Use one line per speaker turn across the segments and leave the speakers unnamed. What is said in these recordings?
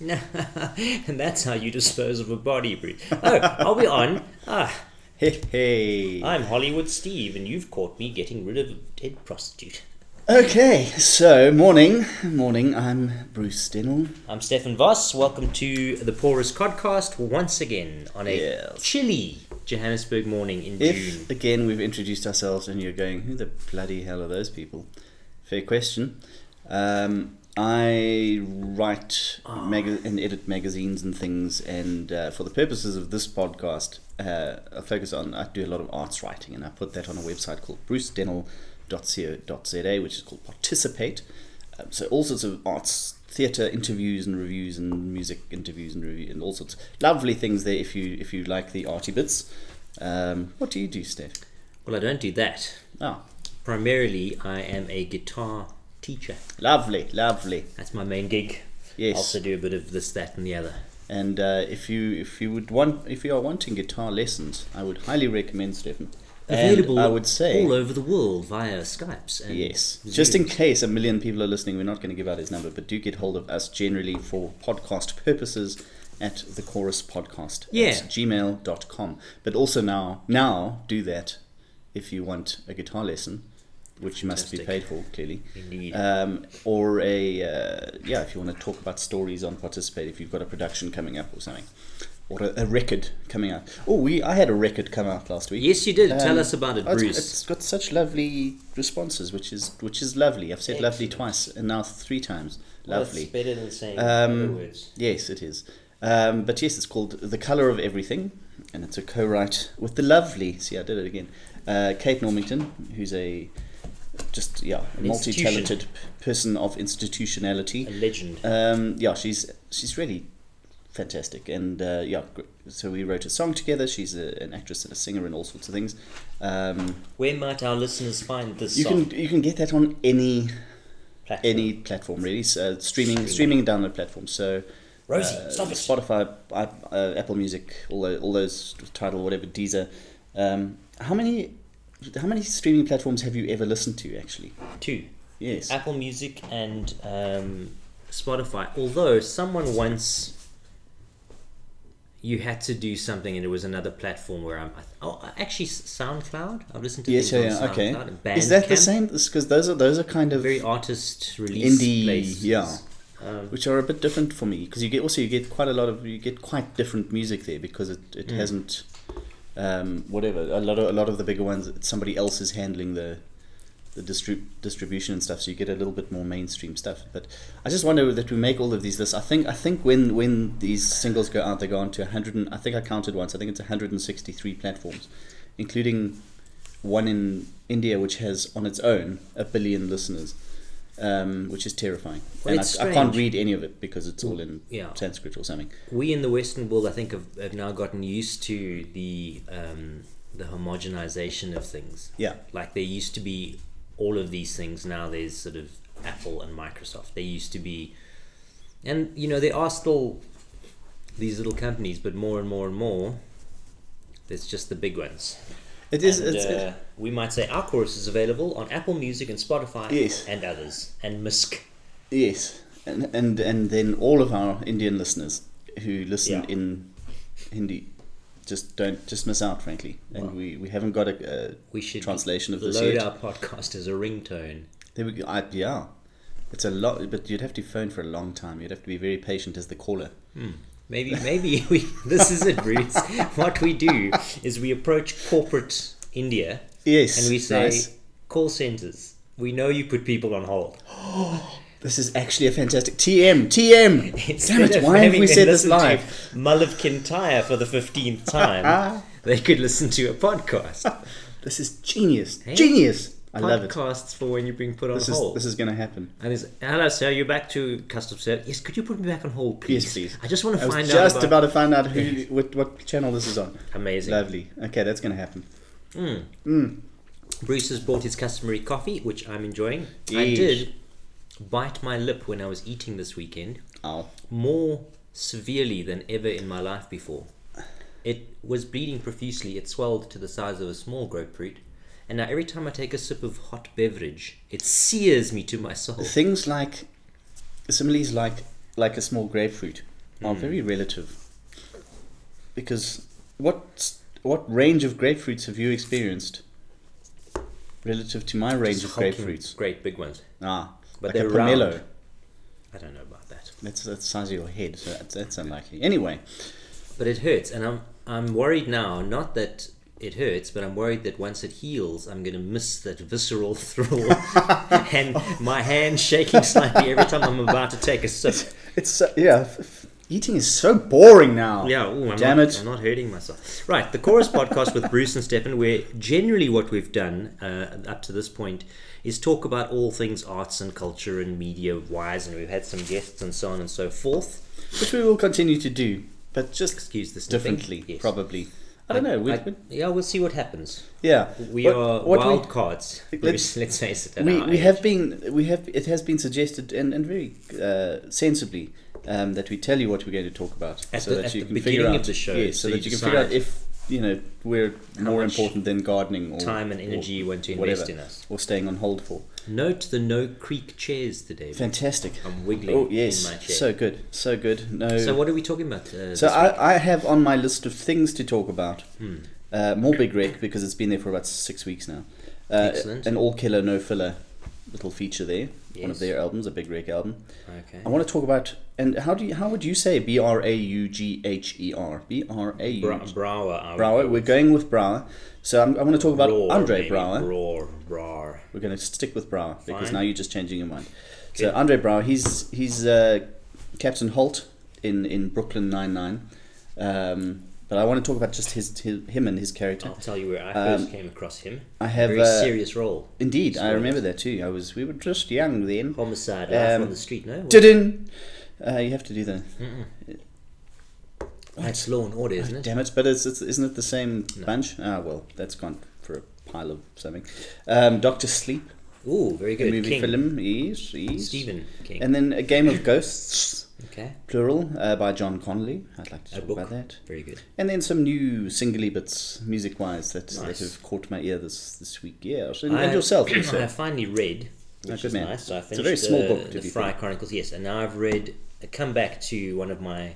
and that's how you dispose of a body, Bruce. Oh, are we on? Ah,
Hey, hey.
I'm Hollywood Steve, and you've caught me getting rid of a dead prostitute.
Okay, so morning, morning. I'm Bruce Dennill.
I'm Stefan Voss. Welcome to the Chorus Podcast once again on a
Yes.
chilly Johannesburg morning in June.
If again we've introduced ourselves and you're going, who the bloody hell are those people? Fair question. Um, I write maga- and edit magazines and things, and uh, for the purposes of this podcast, uh, I focus on. I do a lot of arts writing, and I put that on a website called brucedennill.co.za, which is called Participate. Um, so all sorts of arts, theatre interviews and reviews, and music interviews and review, and all sorts of lovely things there. If you if you like the arty bits, um, what do you do, Steph?
Well, I don't do that.
Oh,
Primarily, I am a guitar teacher.
lovely, lovely.
That's my main gig.
Yes.
Also do a bit of this, that, and the other.
And uh, if you if you would want if you are wanting guitar lessons, I would highly recommend Stefan. And
Available
I would say
all over the world via Skypes. And
yes.
Zoom.
Just in case a million people are listening, we're not going to give out his number, but do get hold of us generally for podcast purposes at the chorus podcast
Yeah.
at gmail.com. But also now now do that if you want a guitar lesson, which must be paid for clearly.
Indeed.
um, or a uh, yeah, if you want to talk about stories on participate, if you've got a production coming up or something, or a, a record coming out. Oh, we I had a record come out last week.
yes, you did. Tell
Um,
us about it,
oh, it's-
Bruce.
it's got such lovely responses, which is which is lovely. I've said lovely twice and now three times. Lovely.
it's better than saying
Um,
words.
Yes, it is. Um, but yes, it's called The Colour of Everything, and it's a co-write with the lovely. See, I did it again. Uh, Kate Normington, who's a just yeah, a multi-talented person of institutionality.
A legend.
Um, yeah, she's she's really fantastic, and uh, yeah. So we wrote a song together. She's a, an actress and a singer and all sorts of things. Um,
Where might our listeners find this
you
song
can you can get that on any
platform?
any platform really. So streaming
Streaming.
streaming and download platform. So
Rosie,
uh,
stop it.
Spotify, i- uh, Apple Music, all those, all those title whatever Deezer. Um, how many how many streaming platforms have you ever listened to actually?
Two.
Yes.
Apple Music and um, Spotify. Although someone once you had to do something, and it was another platform where I'm. Oh, actually, SoundCloud. I've listened to
Yes, yeah, yeah, okay. Is that the same? Because those are those are kind of
Very artist release
Indie,
places.
yeah.
Um,
which are a bit different for me because you get also you get quite a lot of you get quite different music there because it, it
Mm.
hasn't um, whatever. A lot of a lot of the bigger ones somebody else is handling the the distrib- distribution and stuff so you get a little bit more mainstream stuff. But I just wonder that we make all of these lists. I think I think when when these singles go out they go on to 100 and, I think I counted once I think it's 163 platforms including one in India which has on its own a billion listeners um, which is terrifying
Well,
and I, I can't read any of it because it's all in
Yeah.
Sanskrit or something.
we in the Western world, I think, have, have now gotten used to the um, the homogenization of things.
Yeah,
Like there used to be all of these things. Now there's sort of Apple and Microsoft. There used to be, and you know there are still these little companies, but more and more and more, there's just the big ones.
It is.
And,
it's,
uh, we might say our chorus is available on Apple Music and Spotify
Yes.
and others and Musk.
yes, and and and then all of our Indian listeners who listen
Yeah.
in Hindi just don't just miss out, frankly. And
Wow.
we, we haven't got a,
We should
translation of this
load
yet.
our podcast as a ringtone.
There we go. I, yeah, it's a lot, but you'd have to phone for a long time. You'd have to be very patient as the caller.
Maybe, maybe we. This is it, Bruce. what we do is we approach corporate India
Yes,
and we say,
nice.
call centers. We know you put people on hold.
This is actually a fantastic TM. TM. Damn
Instead
it!
of
Why have we said this live?
Mull of Kintyre for the fifteenth time. they could listen to a podcast.
This is genius.
Hey?
Genius. I love it.
Podcasts for when you're being put on
This is
hold.
this is going to happen.
and it's, hello, sir. You're back to customer service. Yes, could you put me back on hold, please?
Yes, please.
I just want to
I was
find
just
out
about to find out who what, what channel this is on.
Amazing.
Lovely. Okay, that's going to happen.
Mm.
Mm.
Bruce has brought his customary coffee, which I'm enjoying. I did bite my lip when I was eating this weekend,
Oh,
more severely than ever in my life before. It was bleeding profusely. It swelled to the size of a small grapefruit. And now every time I take a sip of hot beverage, it sears me to my soul.
things like similes like like a small grapefruit are very relative. Because what what range of grapefruits have you experienced relative to my range
Just
of grapefruits?
Great big ones.
Ah,
But
like
they're
a pomelo.
round. I don't know about that.
That's that's the size of your head, so that's, that's unlikely. Anyway,
But it hurts, and I'm I'm worried now. Not that it hurts, but I'm worried that once it heals, I'm going to miss that visceral thrill and my hand shaking slightly every time I'm about to take a sip.
it's uh, yeah. Eating is so boring now.
Yeah, ooh, I'm
Damn
not,
it.
I'm not hurting myself. Right, the Chorus podcast with Bruce and Stefan, where generally what we've done uh, up to this point is talk about all things arts and culture and media wise, and we've had some guests and so on and so forth.
which we will continue to do, but just
Excuse this
differently,
Yes.
probably. I don't know. We,
I-
we-
yeah, we'll see what happens.
yeah,
We
What-
are
what we-
cards.
Let's-
let's face it.
we, we
age.
have been we have it has been suggested and, and very uh, sensibly um, that we tell you what we're going to talk about
At
so
the-
that
at
you can
beginning
figure
of
out
the show,
yes,
so
so, that you can figure out if you know we're more important than gardening or
time and energy you want to invest
whatever,
in us.
or staying on hold for
Note the no creak chairs today.
fantastic
I'm wiggling
oh yes
in my chair.
so good so good no
So what are we talking about? Uh,
So? I, I have on my list of things to talk about
Hmm.
uh, more Big Wreck because it's been there for about six weeks now. Uh,
Excellent.
An all killer no filler little feature there.
Yes.
One of their albums, a Big Wreck album.
Okay.
I want to talk about and how do you how would you say B R A U G H E R B R A U
Brower.
Brower. We're going with Brower. So I'm, I want to talk about
Roar,
Andre
maybe.
Brower.
Roar, Brower.
We're going to stick with Brower because
Fine.
now you're just changing your mind.
Okay.
So Andre Brower, he's he's uh, Captain Holt in in Brooklyn Nine Nine. Um, but I want to talk about just his, his him and his character.
I'll tell you where I
Um,
first came across him.
I have a
Very
uh,
serious role.
indeed. I remember that too. I was we were just young then.
Homicide
Um,
on the street. No.
Didn't. Uh, you have to do the.
That's Law and Order, isn't it?
Damn it! But it's, it's isn't it the same
No.
bunch? Ah well, that's gone for a pile of something. Um, Doctor Sleep,
Ooh, very
the
good.
movie
King.
film is, is
Stephen King.
and then a Game of Ghosts,
okay.
plural, uh, by John Connolly. I'd like to
A
talk
book.
about that.
Very good.
And then some new singly bits, music wise, that, that have caught my ear this this week. Yes, and,
I-
and yourself
I have finally read,
Oh,
which
good
is
man.
nice. So I
It's a very small
the,
book, to
the
be
Fry
fair.
Chronicles, yes, and now I've read, uh, come back to one of my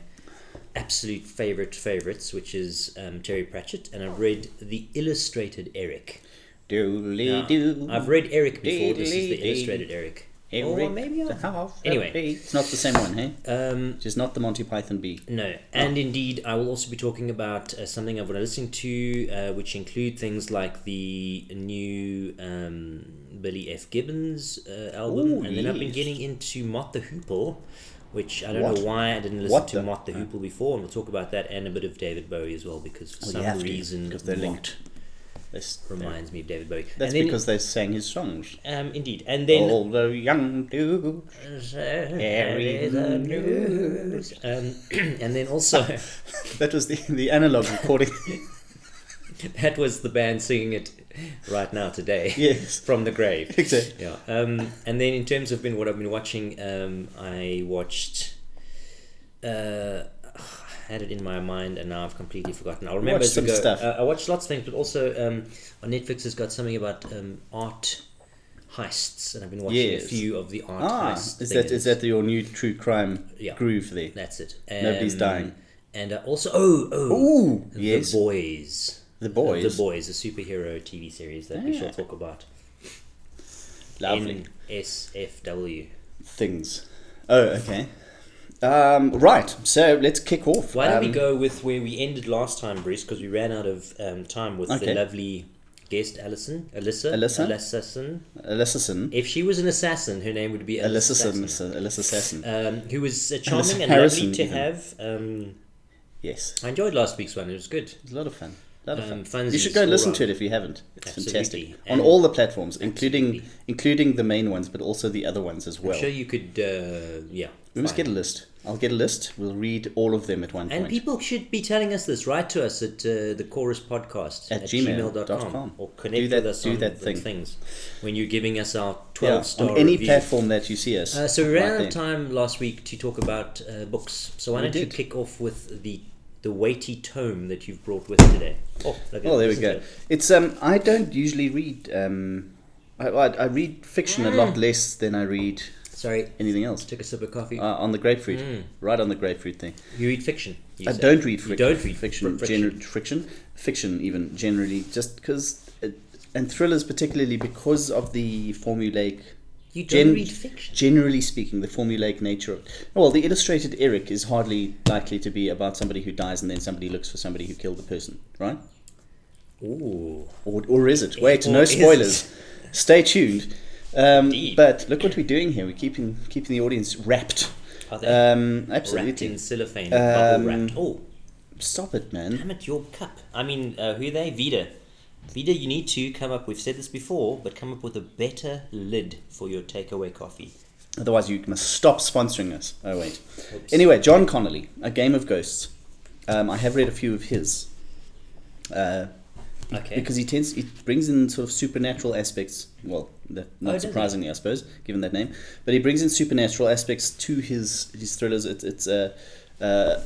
absolute favorite favorites, which is um, Terry Pratchett, and I've read the illustrated Eric.
Doodly
Now,
doo.
I've read Eric before. This is the illustrated Eric. Or maybe I've...
half
Anyway.
it's not the same one, hey?
Um,
is not the Monty Python bee.
No, and indeed, I will also be talking about uh, something I've been listening to, uh, which include things like the new um, Billy F. Gibbons uh, album,
Ooh,
and then I've been getting into Mott the Hoople, which I don't
What?
know why I didn't listen
What
to
the-
Mott the Hoople before, and we'll talk about that, and a bit of David Bowie as well, because for
Well,
some
have to,
reason
because they're linked. This
reminds me of David Bowie.
that's
then,
because they sang his songs.
um, indeed, and then
All the young do.
Harry the news, um, and then also.
That was the, the analog recording.
That was the band singing it right now today.
yes.
From the grave.
Exactly.
Yeah. Um, and then in terms of been what I've been watching, um, I watched. Uh, I had it in my mind and now I've completely forgotten. I'll remember
some
go.
stuff.
Uh, I watched lots of things, but also um, on Netflix has got something about um, art heists, and I've been watching
Yes.
a few of the art
Ah,
heists.
is that is that your new true crime
Yeah.
groove there?
That's it.
Nobody's
Um,
dying.
And uh, also, oh, oh,
Ooh,
The
yes.
Boys.
The Boys.
The Boys, a superhero TV series that we shall talk about.
Lovely
NSFW.
things. Oh, okay. Um, right. So let's kick off.
Why don't we
Um,
go with where we ended last time, Bruce? Because we ran out of um, time with
Okay.
the lovely guest, Alison. Alyssa.
Alyssa?
Alyssa.
Alyssa.
If she was an assassin, her name would be
Alyssa
Alyssa. Um, who was uh, charming and
Harrison,
lovely to
even.
have. Um,
Yes.
I enjoyed last week's one. It was good.
It was a lot of fun. A
Um,
You should go and listen
round.
to it if you haven't. It's
Absolutely.
fantastic
And-
on all the platforms, including
Absolutely.
including the main ones, but also the other ones as well.
I'm sure you could, uh, yeah.
we must get a list. I'll get a list. We'll read all of them at one
And
point.
people should be telling us this. Write to us at uh, the chorus podcast
At
gmail.com
gmail.com.
or connect
Do that-
with us
do
on
that thing.
things when you're giving us our 12
yeah,
star
on any
review.
platform that you see us.
Uh, so we ran
right
out of time last week to talk about uh, books. So why
We
don't you kick off with the the weighty tome that you've brought with today? Oh, look at
Oh, there we go.
it.
It's um. I don't usually read um. I, I, I read fiction a
Mm.
lot less than I read
Sorry,
Anything else?
took a sip of coffee.
Uh, on the grapefruit,
Mm.
right on the grapefruit thing.
you read fiction. you
I
say.
don't read
You
fiction.
don't read
fiction.
fr-
Gener- friction, fiction, even generally, just because, and thrillers particularly because of the formulaic.
You don't
Gen-
read fiction.
Generally speaking, the formulaic nature of well, the illustrated Eric is hardly likely to be about somebody who dies and then somebody looks for somebody who killed the person, right?
Ooh.
Or, or is it? Wait,
Or
no spoilers. Stay tuned. Um, but look what we're doing here. We're keeping keeping the audience wrapped.
Are they
Um,
wrapped
absolutely.
in cellophane,
Um,
bubble wrapped? Oh,
Stop it, man.
damn it, your cup. I mean, uh, who are they? Vida. Vida, you need to come up, we've said this before, but come up with a better lid for your takeaway coffee.
Otherwise, you must stop sponsoring us. Oh wait.
Oops.
Anyway, John Connolly, A Game of Ghosts. Um, I have read a few of his. Uh,
Okay.
Because he tends, he brings in sort of supernatural aspects. Well, that,
Oh,
not
does
surprisingly, I suppose, given that name. But he brings in supernatural aspects to his his thrillers. It, it's uh, uh,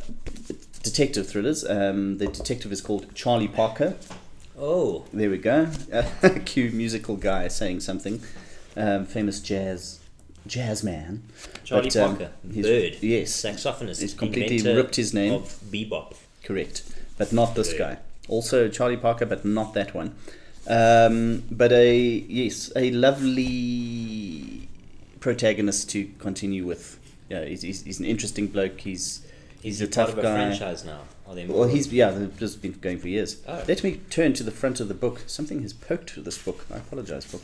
detective thrillers. Um, the detective is called Charlie Parker.
Oh,
There we go. Cue musical guy saying something. Um, famous jazz jazz man.
Charlie
But, um,
Parker, Bird,
yes.
saxophonist,
He's completely ripped his name.
of bebop.
Correct, but not this
Okay.
guy. Also Charlie Parker, but not that one. Um, but a yes, a lovely protagonist to continue with. Yeah, he's, he's, he's an interesting bloke. He's
He's
he's a tough
of a
guy.
franchise now.
Well, he's yeah, they've just been going for years.
Oh.
Let me turn to the front of the book. Something has poked this book. I apologize, book.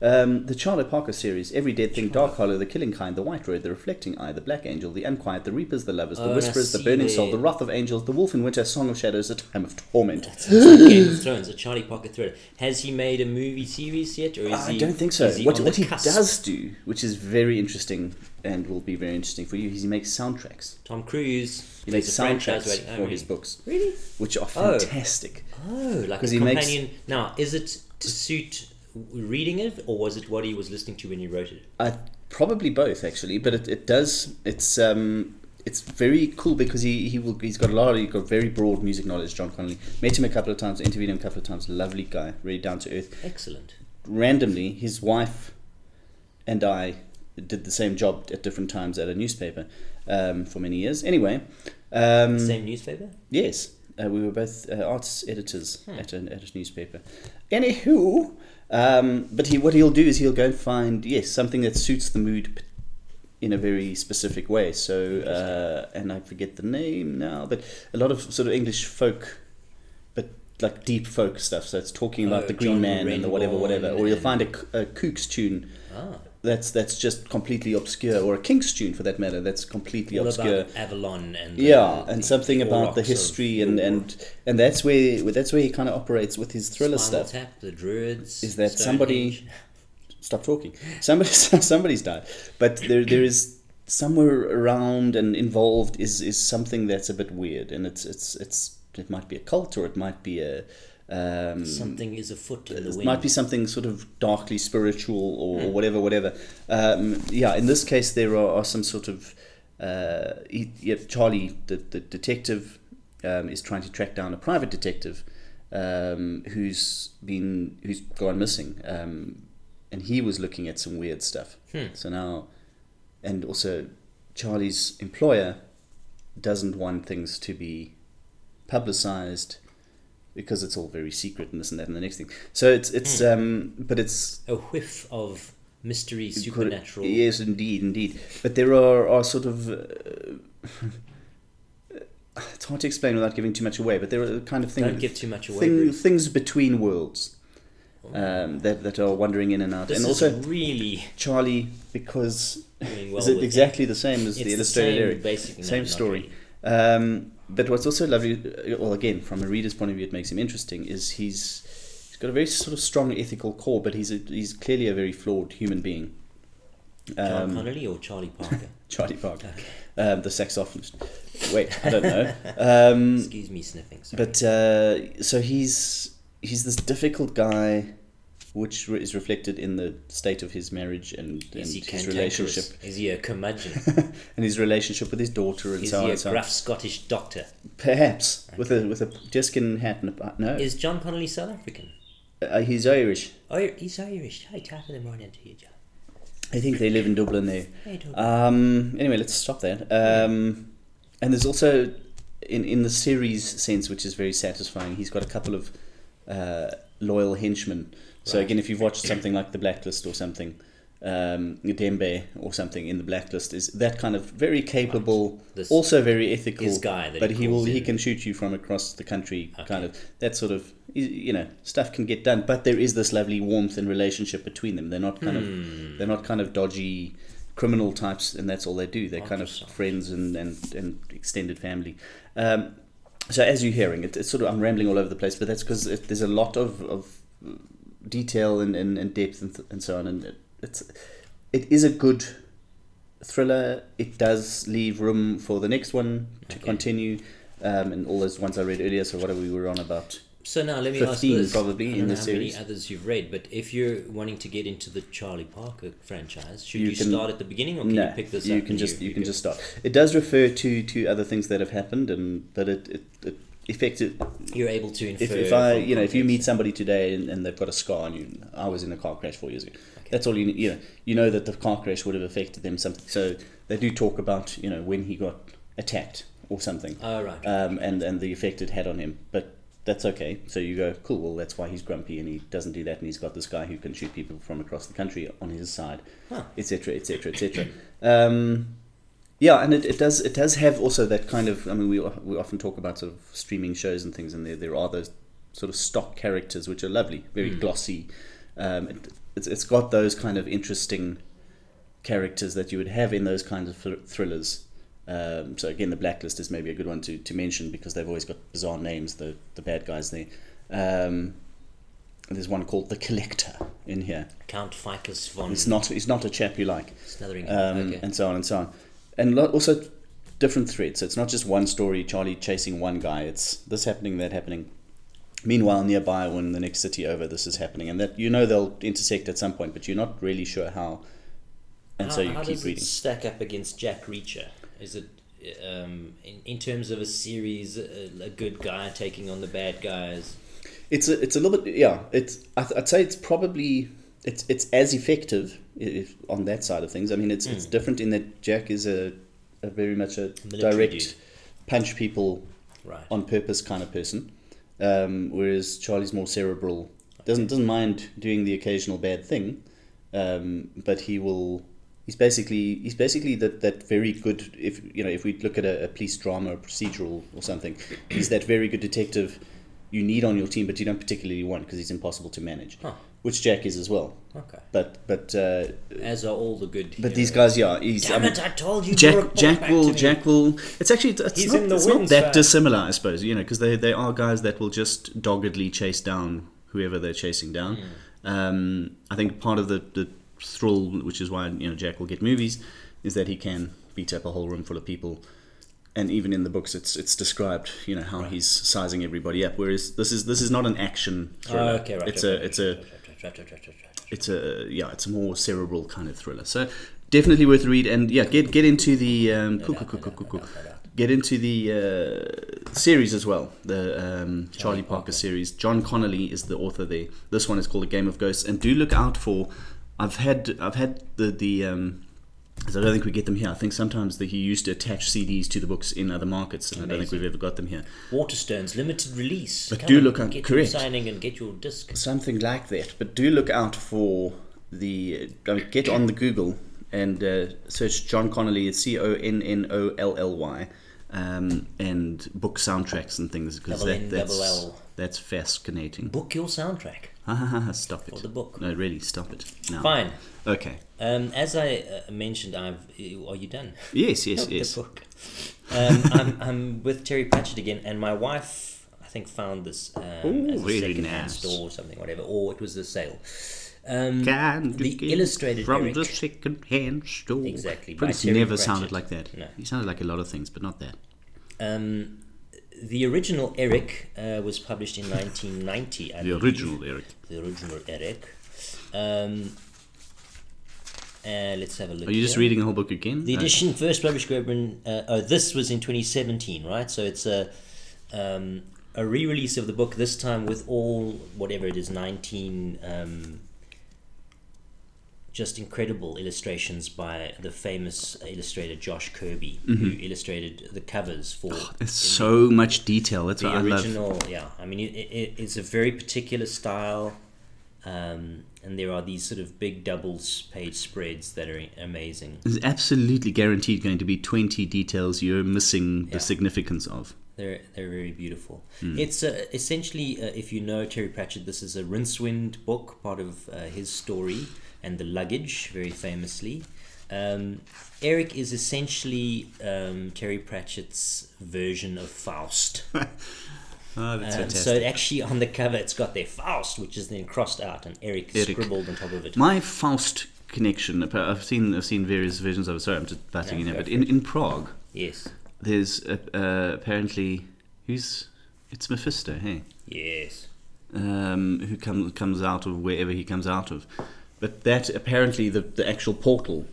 Um, the Charlie Parker series: Every Dead Thing, Dark Hollow, The Killing Kind, The White Road, The Reflecting Eye, The Black Angel, The Unquiet, The Reapers, The Lovers,
Oh,
The
and
Whisperers, The Burning Soul. The Wrath of Angels, The Wolf in Winter, Song of Shadows, A Time of Torment.
That's like Game of Thrones, a Charlie Parker thriller. Has he made a movie series yet, or is
I
he?
don't think so. what what he
cusp?
does do, which is very interesting and will be very interesting for you, he makes soundtracks.
Tom Cruise.
He makes
there's a franchise
soundtracks
oh,
for his books,
Really?
which are
Oh.
fantastic.
Oh, like a
he makes-
companion. Now, is it to suit reading it, or was it what he was listening to when he wrote it?
Uh, probably both actually, but it, it does. It's um, it's very cool because he, he will he's got a lot. Of, he's got very broad music knowledge. John Connolly met him a couple of times, interviewed him a couple of times. Lovely guy, really down to earth.
Excellent.
Randomly, his wife and I did the same job at different times at a newspaper um, for many years. Anyway, um,
Same newspaper.
Yes, uh, we were both uh, arts editors
Hmm.
at, an, at a newspaper. Anywho, um, but he what he'll do is he'll go and find yes something that suits the mood in a very specific way. So uh, and I forget the name now, but a lot of sort of English folk, but like deep folk stuff. So it's talking about
Oh,
the Green
John
Man and the whatever, whatever. Or you'll find a Kooks tune
Ah,
that's that's just completely obscure, or a King's tune for that matter. That's completely
all
obscure.
about Avalon and the-
Yeah,
the-
and something
the
about the history and, and and that's where that's where he kind of operates with his thriller
Spinal
stuff.
Tap, the Druids.
Is that somebody-. Stop talking. Somebody somebody's died, but there there is somewhere around and involved is is something that's a bit weird, and it's it's it's it might be a cult or it might be a um,
Something is afoot in the
it
wind.
might be something sort of darkly spiritual or, or whatever, whatever. Um, yeah, in this case, there are, are some sort of. Uh, he, yeah, Charlie, the, the detective, um, is trying to track down a private detective um, who's been who's gone missing, um, and he was looking at some weird stuff.
Hmm.
So now, and also, Charlie's employer doesn't want things to be publicized because it's all very secret and this and that and the next thing. So it's it's um, but it's
a whiff of mystery,
could-
supernatural.
Yes, indeed, indeed. But there are are sort of. Uh, it's hard to explain without giving too much away. But there are kind of things.
Don't give too much away.
thing, things between worlds um, that that are wandering in and out,
This
and also
really
Charlie because
well
is it exactly the same as
It's
the illustrated
same,
Eric?
basically.
Same
not
story.
really.
Um, but what's also lovely, uh, well, again, from a reader's point of view, it makes him interesting. Is he's he's got a very sort of strong ethical core, but he's a, he's clearly a very flawed human being.
John
Um,
Connolly or Charlie Parker?
Charlie Parker,
Okay.
um, the saxophonist. Wait, I don't know. Um,
Excuse me sniffing. Sorry.
but uh, so he's he's this difficult guy, which is reflected in the state of his marriage and, and
is
his relationship
Is he a curmudgeon?
and his relationship with his daughter and
is
so on
he a gruff Scottish doctor?
Perhaps with a with a deerskin hat and a no.
Is John Connolly South African?
Uh, he's Irish.
Oh, he's Irish. Hi, top of the morning to you, John.
I think they live in Dublin there.
Hey, Dublin.
Um, anyway, let's stop there. Um, and there's also, in, in the series sense, which is very satisfying, he's got a couple of uh, loyal henchmen. So again, if you've watched something like The Blacklist or something, um, Dembe or something in The Blacklist is that kind of very capable,
This-
also very ethical.
guy that
but
he
he will
calls
he can shoot you from across the country, kind of that sort of you know stuff can get done. But there is this lovely warmth and relationship between them. They're not kind
Hmm.
of they're not kind of dodgy criminal types, and that's all they do. They're kind of friends and, and, and extended family. Um, so as you're hearing, it, it's sort of I'm rambling all over the place, but that's because there's a lot of, of detail and, and, and depth and, th- and so on, and it, it's it is a good thriller. It does leave room for the next one to
Okay.
continue, um, and all those ones I read earlier. So whatever we were on about.
So now let me
15
ask this.
probably
I
in
don't know
the
how
series.
many others you've read, but if you're wanting to get into the Charlie Parker franchise, should
You
you,
can-
start at the beginning or can you pick this
you
up?
can just you, can just start. It does refer to to other things that have happened, and that it it, it affected.
You're able to infer.
If, if I you know if you meet somebody today and, and they've got a scar and you I was in a car crash four years ago. That's all you need. You know you know that the car crash would have affected them something. So they do talk about you know when he got attacked or something.
Oh right.
um, and and the effect it had on him. But that's okay. So you go, cool. Well, that's why he's grumpy, and he doesn't do that, and he's got this guy who can shoot people from across the country on his side, etc., etc., etc. Yeah, and it, it does it does have also that kind of. I mean, we we often talk about sort of streaming shows and things, and there there are those sort of stock characters which are lovely, very glossy. Um, it, it's it's got those kind of interesting characters that you would have in those kinds of thr- thrillers. Um, so again, the blacklist is maybe a good one to, to mention because they've always got bizarre names. The the bad guys there. Um, there's one called the Collector in here.
Count Ficus von
It's not it's not a chap you like,
Snothering.
um,
okay.
and so on and so on, and lo- also different threads. So it's not just one story, Charlie chasing one guy. It's this happening, that happening. Meanwhile, nearby, when the next city over, this is happening, and that you know they'll intersect at some point, but you're not really sure how. And
how,
so you
how
keep
does
reading.
it stack up against Jack Reacher? Is it um, in, in terms of a series, a, a good guy taking on the bad guys?
It's a, it's a little bit yeah. It's I I'd say it's probably it's it's as effective if, on that side of things. I mean, it's it's different in that Jack is a, a very much a
Hmm. Military
direct
dude.
punch people
Right.
on purpose kind of person, um, whereas Charlie's more cerebral. Doesn't doesn't mind doing the occasional bad thing, um, but he will. He's basically he's basically that, that very good. If you know if we look at a, a police drama, or procedural or something, he's that very good detective you need on your team, but you don't particularly want because he's impossible to manage.
Huh.
Which Jack is as well.
Okay.
But but uh,
As are all the good.
but these guys, yeah, he's. I
Damn
mean,
it! I told you. to
Jack Jack will. Jack will. It's actually it's
He's
not, it's not that dissimilar, I suppose. You know, because they they are guys that will just doggedly chase down whoever they're chasing down.
Hmm.
Um, I think part of the the thrill, which is why you know Jack will get movies, is that he can beat up a whole room full of people. And even in the books, it's it's described, you know, how he's sizing everybody up. Whereas this is this is not an action
Oh, okay, right.
It's
right,
a it's
right,
a
right,
it's a yeah, it's a more cerebral kind of thriller. So definitely worth a read. And yeah, get get into the um, get into the uh, series as well. The um, Charlie Parker series. John Connolly is the author there. This one is called A Game of Ghosts. And do look out for. I've had I've had the the. Um, 'cause I don't think we get them here. I think sometimes that he used to attach CDs to the books in other markets, and I don't think we've ever got them here.
Waterstones limited release.
But
Come
do look out-
Get
correct.
signing and get your disc.
something like that. But do look out for the. I mean, get on the Google and uh, search John Connolly. C O N N O L L Y, um, and book soundtracks and things because that, that's that's fascinating.
Book your soundtrack.
Stop it.
the book.
No, really, stop it. No.
Fine.
Okay.
Um, as I uh, mentioned, I've. Are you done?
Yes, yes,
The
yes.
book. Um, I'm, I'm with Terry Pratchett again, and my wife, I think, found this um,
Ooh,
as a
really
second-hand
nice.
store or something, whatever, or it was a sale. Um,
Can
the illustrated
from
Eric.
the second-hand store.
Exactly,
Prince never
Pratchett.
sounded like that.
No.
He sounded like a lot of things, but not that.
Um, the original Eric uh, was published in 1990.
The
believe.
original Eric.
The original Eric. Um, uh, let's have a look.
Are you just reading the whole book again?
The
Uh,
edition first published Goban, uh, oh, this was in 2017, right? So it's a um, a re-release of the book this time with all whatever it is, 19 um, just incredible illustrations by the famous illustrator Josh Kirby,
Mm-hmm.
who illustrated the covers for
It's
in
so much detail. That's
the
what I love.
original. Yeah, I mean, it, it, it's a very particular style, um, and there are these sort of big double page spreads that are amazing.
There's absolutely guaranteed going to be 20 details you're missing the significance of.
They're they're very beautiful.
Hmm.
It's uh, essentially, uh, if you know Terry Pratchett, this is a Rincewind book, part of uh, his story, and the luggage, very famously. Um, Eric is essentially um, Terry Pratchett's version of Faust.
Oh, that's
Um, so actually on the cover it's got their Faust, which is then crossed out, and Eric,
Eric.
scribbled on top of it.
My Faust connection, I've seen I've seen various versions of it. Sorry, I'm just butting
Yeah,
in here. But in, in Prague,
yes,
there's uh, uh, apparently who's it's Mephisto, hey,
yes,
um, who comes comes out of wherever he comes out of. But that apparently the the actual portal,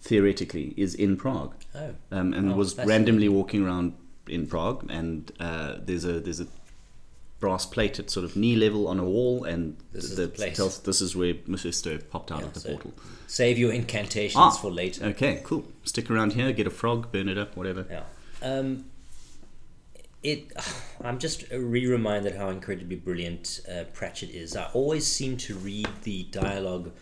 theoretically, is in Prague,
oh,
um, and
Oh,
was randomly walking around in Prague, and uh, there's a there's a brass plate at sort of knee level on a wall, and
This is
the,
the
tells this is where Mephisto popped out
Yeah,
of the
so-
portal.
save your incantations
Ah.
for later.
Okay, cool. Stick around here, get a frog, burn it up, whatever.
Yeah. Um, it. I'm just re-reminded how incredibly brilliant uh, Pratchett is. I always seem to read the dialogue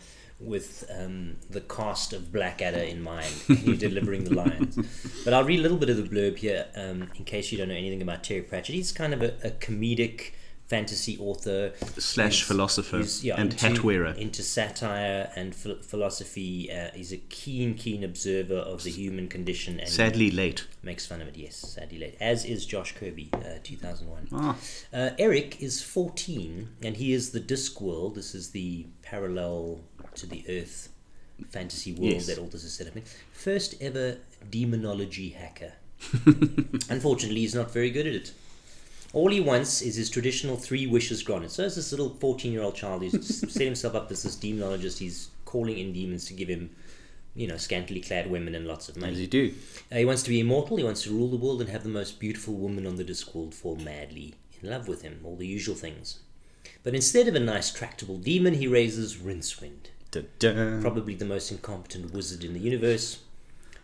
with um, the cast of Blackadder in mind when you're delivering the lines. But I'll read a little bit of the blurb here um, in case you don't know anything about Terry Pratchett. He's kind of a, a comedic fantasy author
Slash philosopher
yeah,
and
into,
hat wearer.
into satire and ph- philosophy. Uh, he's a keen, keen observer of the human condition and
Sadly late.
makes fun of it. Yes, sadly late. As is Josh Kirby, uh, two thousand one.
Ah,
Uh, Eric is fourteen, and he is the Discworld. This is the parallel to the Earth fantasy world
Yes.
that Aldous is set up in. First ever demonology hacker. Unfortunately, he's not very good at it. All he wants is his traditional three wishes granted. So, as this little 14 year old child who's set himself up as this demonologist, he's calling in demons to give him, you know, scantily clad women and lots of money.
as you do.
Uh, he wants to be immortal, he wants to rule the world and have the most beautiful woman on the Discworld fall madly in love with him, all the usual things. But instead of a nice tractable demon, he raises Rincewind,
Da-da.
probably the most incompetent wizard in the universe,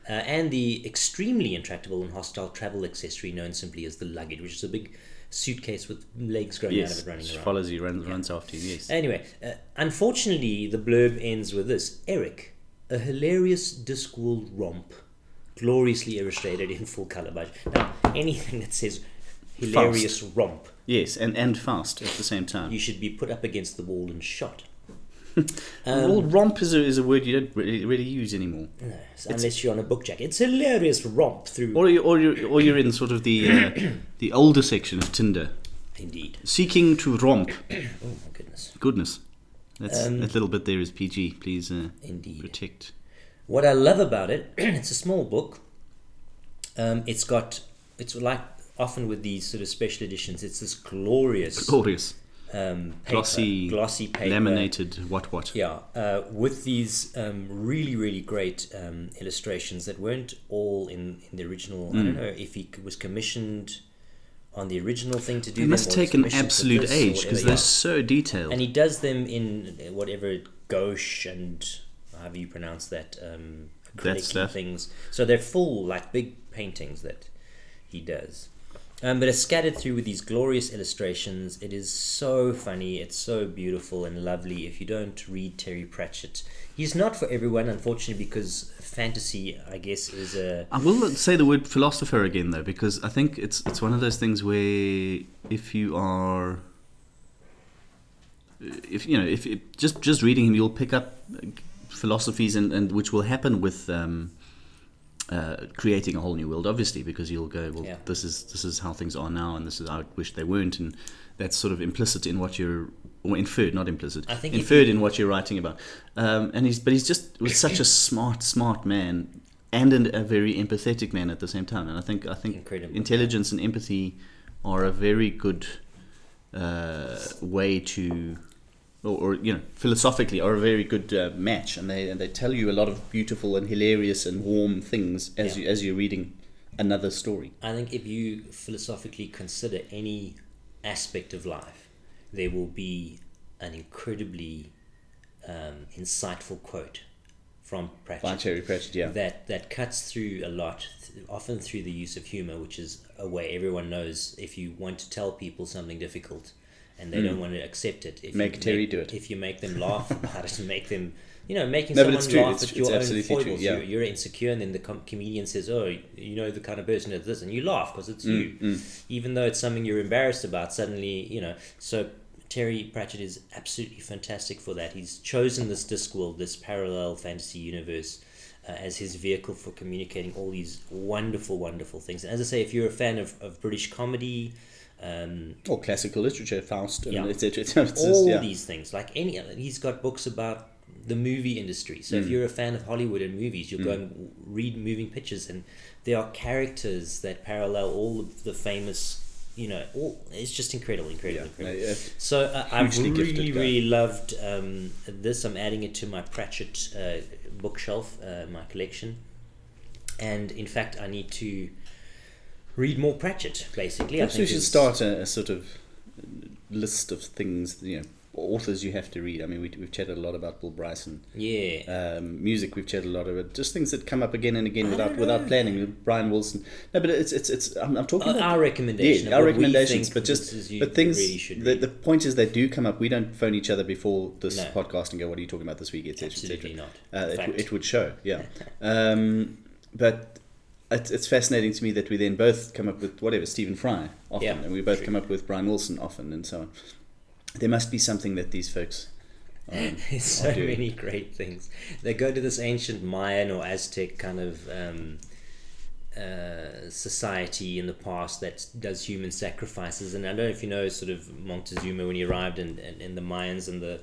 uh, and the extremely intractable and hostile travel accessory known simply as the luggage, which is a big suitcase with legs growing out of it running around.
follows you, runs, runs after you, yes.
Anyway, uh, unfortunately, the blurb ends with this Eric, a hilarious Discworld romp, gloriously illustrated in full colour. But now, anything that says hilarious romp,
Yes, and, and fast at the same time.
you should be put up against the wall and shot.
well, romp is a, is a word you don't really, really use anymore.
No, so unless you're on a book jack. It's hilarious romp through.
Or, you, or, you're, or you're in sort of the, uh, the older section of Tinder.
Indeed.
Seeking to romp.
Oh my goodness.
Goodness. That's,
Um,
that little bit there is PG. Please uh,
Indeed.
protect.
What I love about it, it's a small book. Um, it's got, it's like often with these sort of special editions, it's this glorious
Glorious.
Um, paper,
Glossy,
glossy paper,
laminated, what what.
Yeah, uh, with these um, really, really great um, illustrations that weren't all in, in the original. I
Hmm.
don't know if he was commissioned on the original thing to do.
It must take an absolute age because they're so detailed.
And he does them in uh, whatever gouache and however you pronounce that um,
That stuff.
things. So they're full, like big paintings that he does. Um, but it's scattered through with these glorious illustrations. It is so funny. It's so beautiful and lovely. If you don't read Terry Pratchett, he's not for everyone, unfortunately, because fantasy, I guess, is a
I will say the word philosopher again though, because I think it's it's one of those things where if you are, if you know, if it, just just reading him, you'll pick up philosophies and, and which will happen with um, uh, creating a whole new world, obviously, because you'll go, well,
Yeah.
this is this is how things are now, and this is how I wish they weren't, and that's sort of implicit in what you're. Or inferred, not implicit.
I think
inferred in what you're writing about, um, and he's but he's just was such a smart, smart man, and an, a very empathetic man at the same time. And I think I think
Incredible.
intelligence and empathy are a very good uh, way to, or, or you know, philosophically are a very good uh, match, and they and they tell you a lot of beautiful and hilarious and warm things as
Yeah.
you as you're reading another story.
I think if you philosophically consider any aspect of life, there will be an incredibly um, insightful quote from Pratchett
Terry Pratchett, yeah.
that that cuts through a lot, th- often through the use of humor, which is a way everyone knows if you want to tell people something difficult and they don't want to accept it. If
Hmm. Make
you
Terry
make,
do it.
If you make them laugh about it, make them, you know, making
No,
someone laugh
It's-
at your
it's
own
absolutely true,
foibles.
yeah.
You're, you're insecure, and then the com- comedian says, "Oh, you know the kind of person that this," and you laugh because it's
Mm,
you, even though it's something you're embarrassed about. Suddenly, you know, so. Terry Pratchett is absolutely fantastic for that. He's chosen this Discworld, this parallel fantasy universe, uh, as his vehicle for communicating all these wonderful, wonderful things. And as I say, if you're a fan of, of British comedy, um,
Or classical literature, Faust, and
Yeah.
et cetera, et cetera. It's just-
all
yeah.
these things, like any he's got books about the movie industry. So
Mm.
if you're a fan of Hollywood and movies, you'll go and read moving pictures, and there are characters that parallel all of the famous. You know, all it's just incredible, incredible,
Yeah,
incredible. So uh, I've really, really loved um, this. I'm adding it to my Pratchett uh, bookshelf, uh, my collection, and in fact, I need to read more Pratchett. Basically,
Perhaps we should
it's-
start a, a sort of list of things, you know, authors you have to read. I mean, we, we've chatted a lot about Bill Bryson.
Yeah,
Um, music, we've chatted a lot about just things that come up again and again
I
without without planning. Brian Wilson. No, but it's it's it's. I'm, I'm talking
Uh,
about
our recommendation.
Yeah, our recommendations, but just
is
but things.
really
the, the point is, they do come up. We don't phone each other before this
No.
podcast and go, "What are you talking about this week?" Etc.
Absolutely
etc.
not.
Uh, it, it would show, yeah. um, but it's, it's fascinating to me that we then both come up with whatever Stephen Fry often,
Yeah,
and we both
true.
come up with Brian Wilson often, and so on. There must be something that these folks. Um,
so many great things. They go to this ancient Mayan or Aztec kind of um, uh, society in the past that does human sacrifices. And I don't know if you know sort of Montezuma when he arrived and, and, and the Mayans and the.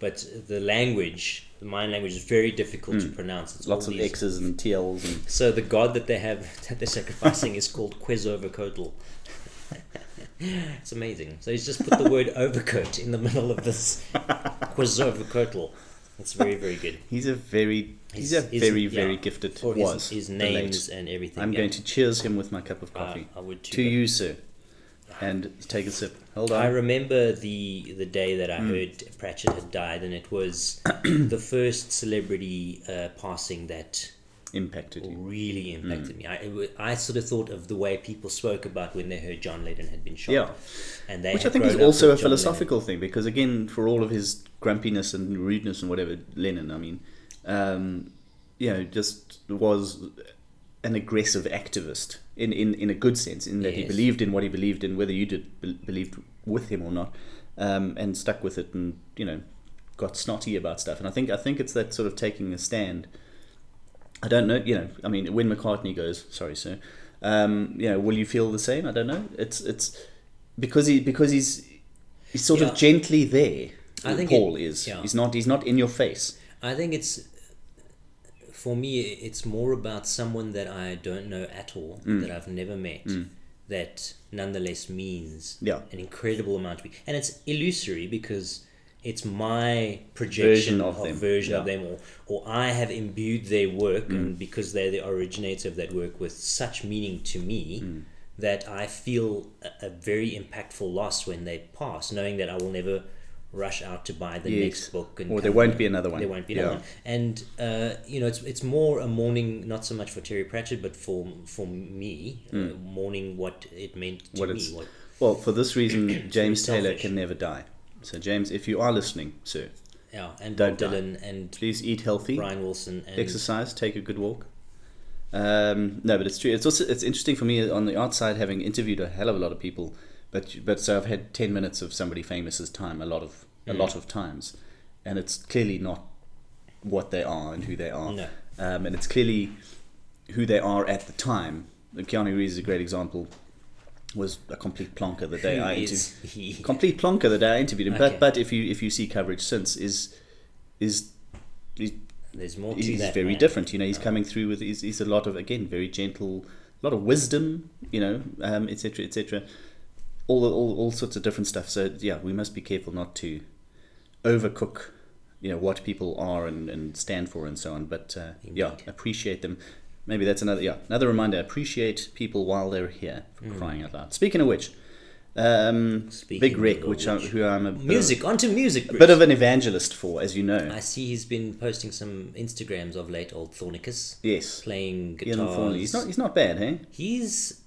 But the language, the Mayan language, is very difficult to pronounce. It's
Hmm. lots of
these-
X's and TLs and
So the god that they have that they're sacrificing is called Quetzalcoatl. it's amazing. So he's just put the word overcoat in the middle of this Quetzalcoatl. It's very very good.
he's a very he's
His-
a
his-
very
yeah,
very gifted
his,
was
his
the
names
late.
and everything.
I'm
yeah.
going to cheers him with my cup of
Uh,
coffee
I would too.
to you, sir, and take a sip. Hold on.
I remember the the day that I
Hmm.
heard Pratchett had died, and it was the first celebrity uh, passing that
Impacted you.
really
Hmm.
impacted me. I, I sort of thought of the way people spoke about when they heard John Lennon had been shot.
Yeah.
and they
Which I think is also a
John
philosophical thing because again, for all of his grumpiness and rudeness and whatever, Lennon, I mean, um, you know, just was an aggressive activist in, in, in a good sense, in that he believed in what he believed in, whether you did be- believed with him or not, um, and stuck with it, and you know, got snotty about stuff. And I think I think it's that sort of taking a stand. I don't know, you know. I mean, when McCartney goes, sorry, sir. Um, you know, will you feel the same? I don't know. It's it's because he because he's he's sort
Yeah.
of gently there.
I think
Paul
it-
is.
yeah.
He's not. He's not in your face.
I think it's for me. It's more about someone that I don't know at all,
Mm.
that I've never met, mm. that nonetheless means
Yeah.
an incredible amount to me. And it's illusory because it's my projection
Version
of,
of them,
version of them, or or I have imbued their work, mm. and because they're the originator of that work, with such meaning to me. Mm. That I feel a, a very impactful loss when they pass, knowing that I will never rush out to buy the
Yes.
next book, and
Or there won't be another one.
There won't be another
Yeah.
one. And uh, you know, it's it's more a mourning, not so much for Terry Pratchett, but for for me, uh, mourning what it meant to
What
me. What,
Well, for this reason, James Taylor
selfish.
can never die. So, James, if you are listening, sir,
yeah, and
Don't
Bob
die.
Dylan and
please eat healthy,
Brian Wilson and
exercise, take a good walk. Um, no, but it's true. It's also it's interesting for me on the outside having interviewed a hell of a lot of people, but but so I've had ten minutes of somebody famous's time a lot of a
Mm.
lot of times, and it's clearly not what they are and who they are,
No.
um, and it's clearly who they are at the time. Keanu Reeves is a great example. Was a complete plonker the day
Who
I interviewed complete plonker the day I interviewed him.
Okay.
But but if you if you see coverage since is is is
There's more to
he's
that.
very
man.
different. You know, he's coming through with he's, he's a lot of again very gentle, a lot of wisdom. You know, um, etc. etc. All, all all sorts of different stuff. So yeah, we must be careful not to overcook. You know what people are and, and stand for and so on. But uh, yeah, appreciate them. Maybe that's another yeah another reminder. Appreciate people while they're here. For
Mm.
crying out loud. Speaking of which. Um,
Speaking
Big
Wreck,
which I'm, who I'm a of-
Music, onto music.
a bit of an evangelist for, as you know.
I see he's been posting some Instagrams of late, old Thornicus,
Yes,
playing
Ian
guitars.
He's not. He's not bad, hey.
He's